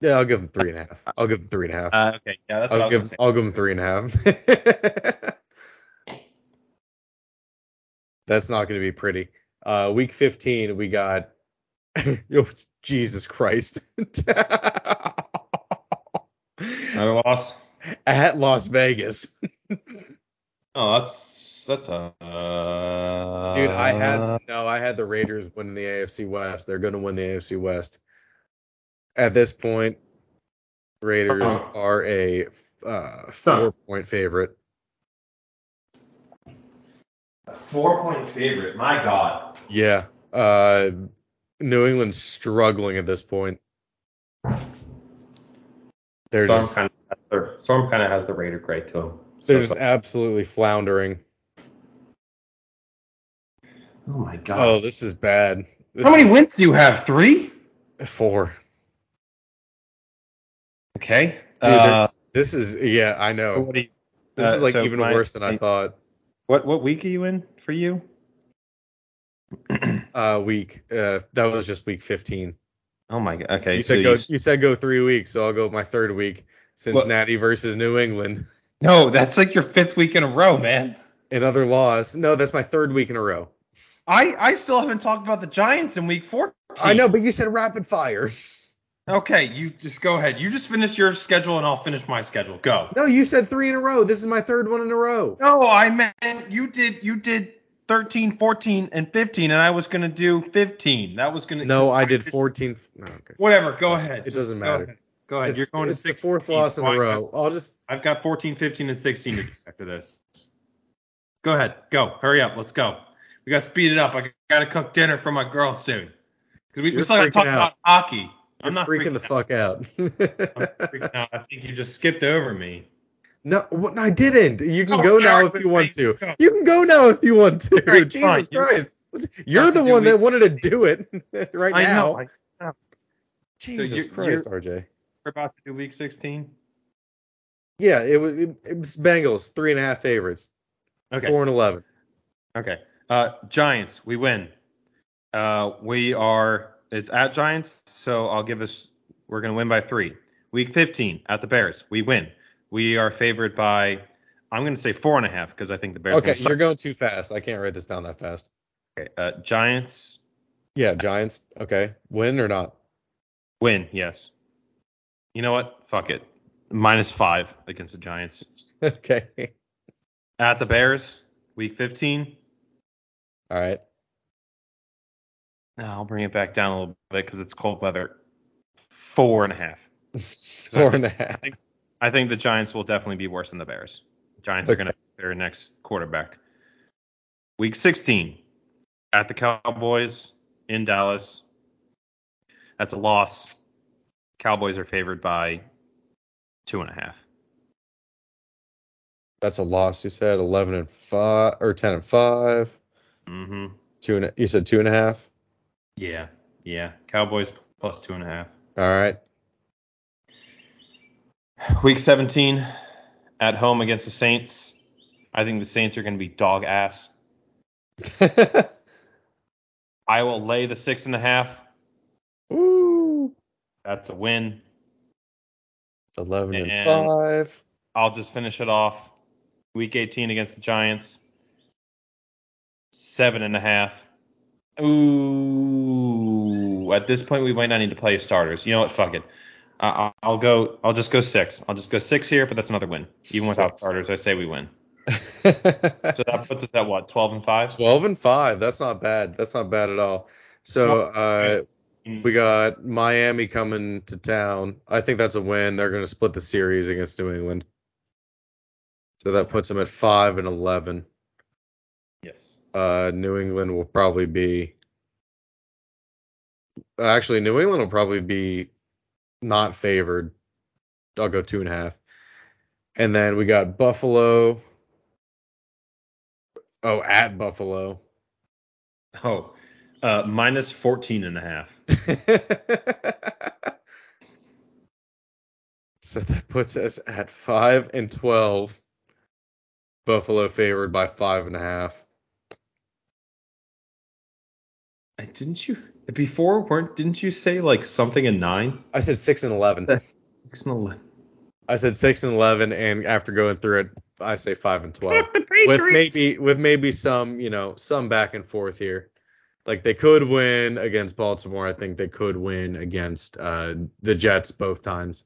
Yeah, I'll give them three and a half. I'll give them three and a half. Uh, okay, yeah, that's what I I'll was give. I'll give them three and a half. [laughs] That's not going to be pretty. Uh, week 15, we got. [laughs] oh, Jesus Christ. [laughs] Another loss. At Las Vegas. Oh, that's that's a. Uh, Dude, I had no, I had the Raiders winning the AFC West. They're going to win the AFC West. At this point, Raiders Uh-oh. are a uh, four-point favorite. four point favorite. My God. Yeah. Uh, New England's struggling at this point. They're Storm just kind of has the, Storm kind of has the Raider grade to him. They're just absolutely floundering. oh my God. Oh, this is bad. This How many wins do you have? Three. four? Okay. Dude, uh, this is yeah, I know. what, you, This uh, is like so even my- worse than I thought. what what week are you in for you? [clears throat] Uh, week. Uh, that was just week 15. Oh my God. Okay. you so said go. you, You said go three weeks, so I'll go my third week. Cincinnati versus New England. No, that's like your fifth week in a row, man. In other laws, No, that's my third week in a row. I I still haven't talked about the Giants in week 14. I know, but you said rapid fire. Okay, you just go ahead. You just finish your schedule and I'll finish my schedule. Go. No, you said three in a row. This is my third one in a row. No, I meant you did you did 13, 14, and 15, and I was gonna do 15. That was gonna. No, I did 14. No, okay. Whatever. Go ahead. It Just doesn't matter. Go ahead. It's, You're going to the 16. fourth loss in a row. I'll just I've got 14, 15, and 16 to do after this. Go ahead. Go. Hurry up. Let's go. We got to speed it up. I got to cook dinner for my girl soon. Because we, we You're still got to talk out. about hockey. you're I'm not freaking the out. fuck out. I'm freaking out. I think you just skipped over me. no, what, I didn't. You can Oh, go now if you want to. go. You can go now if you want to. Right, Jesus fine. Christ. You're the one that wanted to do it [laughs] right I now. know. I, Jesus you're- Christ, RJ. We're about to do week 16. Yeah, it was it, it was Bengals three and a half favorites, Okay. four and eleven. Okay. Uh, Giants, we win. Uh, we are. It's at Giants, so I'll give us. We're gonna win by three. Week 15 at the Bears, we win. We are favored by. I'm gonna say four and a half because I think the Bears. Okay, you're going too fast. I can't write this down that fast. Okay, uh, Giants Yeah, Giants. Okay, win or not? win. Yes. You know what? Fuck it. Minus five against the Giants. [laughs] okay. At the Bears, week 15. All right. I'll bring it back down a little bit because it's cold weather. Four and a half. [laughs] Four and a half. I think the Giants will definitely be worse than the Bears. Giants are going to their next quarterback. Week 16 at the Cowboys in Dallas. That's a loss. Cowboys are favored by two and a half. That's a loss. You said eleven and five or ten and five. Mm-hmm. Two and a, you said two and a half. Yeah, yeah. Cowboys plus two and a half. All right. Week 17 at home against the Saints. I think the Saints are going to be dog ass. [laughs] I will lay the six and a half. That's a win. Eleven and, And- five. I'll just finish it off. Week 18 against the Giants. Seven and a half. Ooh. At this point, we might not need to play starters. You know what? Fuck it. Uh, I'll- go. I'll just go six. I'll just go six here, but that's another win. Even without Six. starters, I say we win. [laughs] So that puts us at what? 12 and five. 12 and 5. That's not bad. That's not bad at all. So uh, we got Miami coming to town. I think that's a win. They're going to split the series against New England. So that puts them at 5 and 11. Yes. Uh, New England will probably be. Actually, New England will probably be not favored. I'll go two and a half. And then we got Buffalo. Oh, at Buffalo. Oh, uh, minus 14 and a half. [laughs] so that puts us at five and twelve. Buffalo favored by five and a half. Uh, Didn't you before? Weren't? Didn't you say like something in nine? I said six and eleven. Six and eleven. I said six and eleven, and after going through it, I say five and twelve. Fuck the With maybe with maybe some you know some back and forth here. Like they could win against Baltimore. I think they could win against uh, the Jets both times.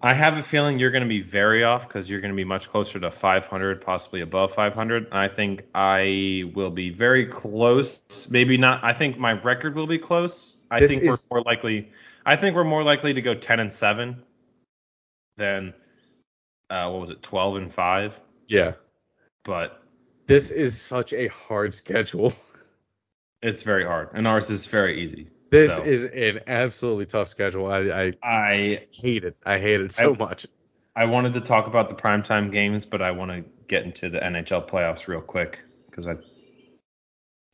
I have a feeling you're going to be very off because you're going to be much closer to 500, possibly above 500. I think I will be very close. Maybe not. I think my record will be close. I This think is- we're more likely. I think we're more likely to go 10 and seven than uh, what was it, 12 and five. Yeah. But This is such a hard schedule. It's very hard, and ours is very easy. This So- is an absolutely tough schedule. I, I I hate it. I hate it so I- much. I wanted to talk about the primetime games, but I want to get into the NHL playoffs real quick because I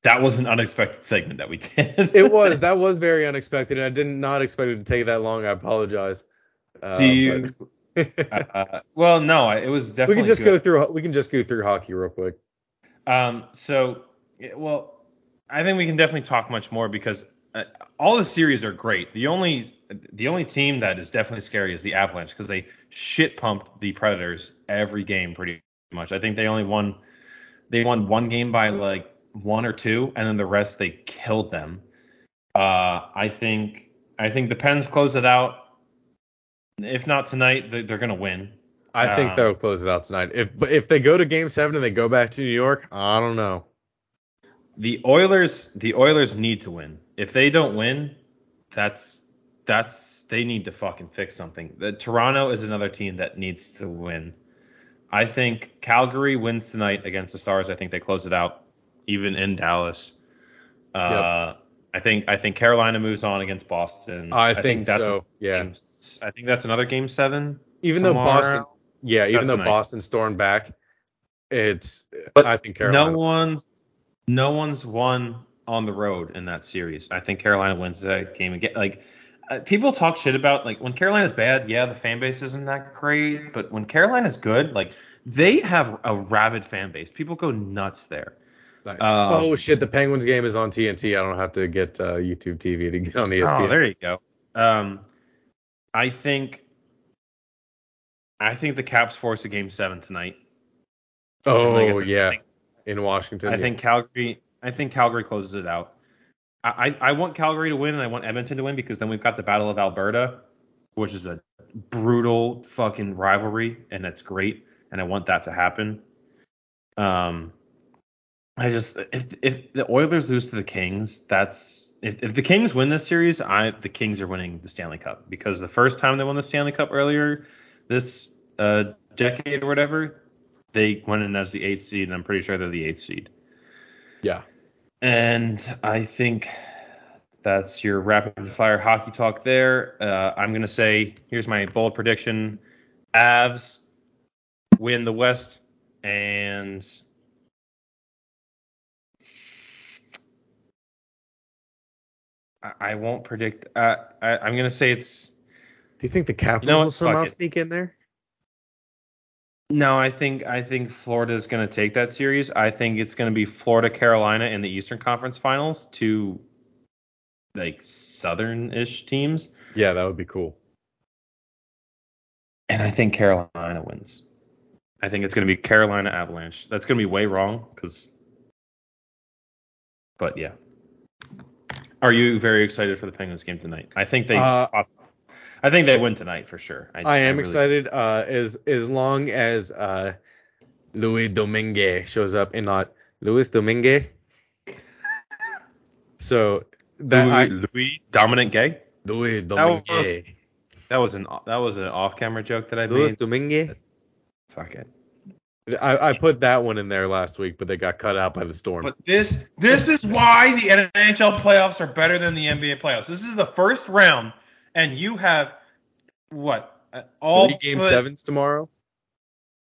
that was an unexpected segment that we [laughs] did. It was that was very unexpected, and I did not expect it to take that long. I apologize. Uh, Do you? but- [laughs] uh, well, no, it was definitely. we can just good. go through. We can just go through hockey real quick. Um, so, well, I think we can definitely talk much more because uh, all the series are great. The only the only team that is definitely scary is the Avalanche because they shit pumped the Predators every game pretty much. I think they only won they won one game by like one or two, and then the rest they killed them. Uh, I think I think the Pens close it out. If not tonight, they- they're gonna win. I think Um, they'll close it out tonight. If if they go to Game Seven and they go back to New York, I don't know. The Oilers the Oilers need to win. If they don't win, that's that's they need to fucking fix something. The Toronto is another team that needs to win. I think Calgary wins tonight against the Stars. I think they close it out, even in Dallas. Uh, I think I think Carolina moves on against Boston. I, think, so. Yeah. game- I think that's another game seven. Even though. Boston, yeah, even though tonight. Boston stormed back, it's. But I think Carolina. No one, no one's won on the road in that series. I think Carolina wins that game again. Like uh, people talk shit about like when Carolina's bad, yeah, the fan base isn't that great, but when Carolina's good, like they have a rabid fan base. People go nuts there. Nice. Um, oh shit! The Penguins game is on TNT. I don't have to get uh, YouTube TV to get on ESPN. Oh, there you go. Um, I think, I think the Caps force a game seven tonight. Oh, Like I said, I yeah, think- in Washington. I yeah. think Calgary. I think Calgary closes it out. I, I I want Calgary to win and I want Edmonton to win because then we've got the Battle of Alberta, which is a brutal fucking rivalry and that's great and I want that to happen. Um, I just if if the Oilers lose to the Kings, that's if if the Kings win this series, I the Kings are winning the Stanley Cup because the first time they won the Stanley Cup earlier this uh decade or whatever, they went in as the eighth seed and I'm pretty sure they're the eighth seed. yeah. And I think that's your rapid fire hockey talk there. Uh, I'm going to say here's my bold prediction Avs win the West and. I- I won't predict. Uh, I, I'm going to say it's. Do you think the Capitals know what? will somehow sneak in there? No, I think I think Florida is going to take that series. I think it's going to be Florida Carolina in the Eastern Conference Finals, two like southern-ish teams, Yeah, that would be cool. and I think Carolina wins. I think it's going to be Carolina Avalanche. That's going to be way wrong because, but yeah. Are you very excited for the Penguins game tonight? I think they, Uh, I think they win tonight for sure. I am really- excited. Uh, as as long as uh, Louis Domingue shows up and not Louis Domingue. [laughs] So that Louis, I, Louis Dominant Gay. Louis was- Domingue. That was an that was an off-camera joke that I Louis made. Domingue. Fuck it. I, I put that one in there last week, but they got cut out by the storm. But this this is why the NHL playoffs are better than the NBA playoffs. This is the first round, and you have what uh, all Three game but sevens tomorrow.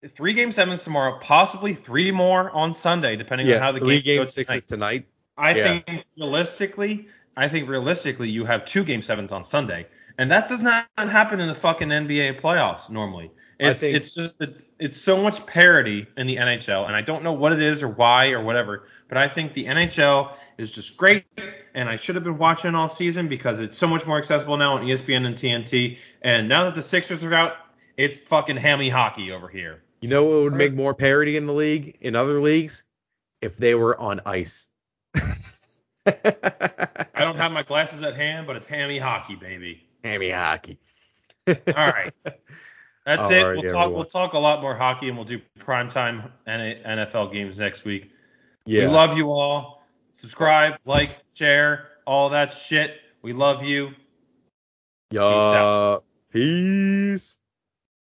three game sevens tomorrow, possibly three more on Sunday, depending on how the three game game goes sixes tonight. tonight. I yeah. think realistically, I think realistically, you have two game sevens on Sunday, and that does not happen in the fucking NBA playoffs normally. It's think- it's just that it's so much parity in the NHL, and I don't know what it is or why or whatever, but I think the NHL is just great, and I should have been watching all season because it's so much more accessible now on ESPN and TNT. And now that the Sixers are out, it's fucking hammy hockey over here. You know what would make more parity in the league, in other leagues? If they were on ice. I don't have my glasses at hand, but it's hammy hockey, baby. Hammy hockey. All right. That's All it. right, we'll talk. We'll talk a lot more hockey, and we'll do primetime NFL games next week. Yeah. We love you all. Subscribe, like, share, all that shit. We love you. Yeah. Peace.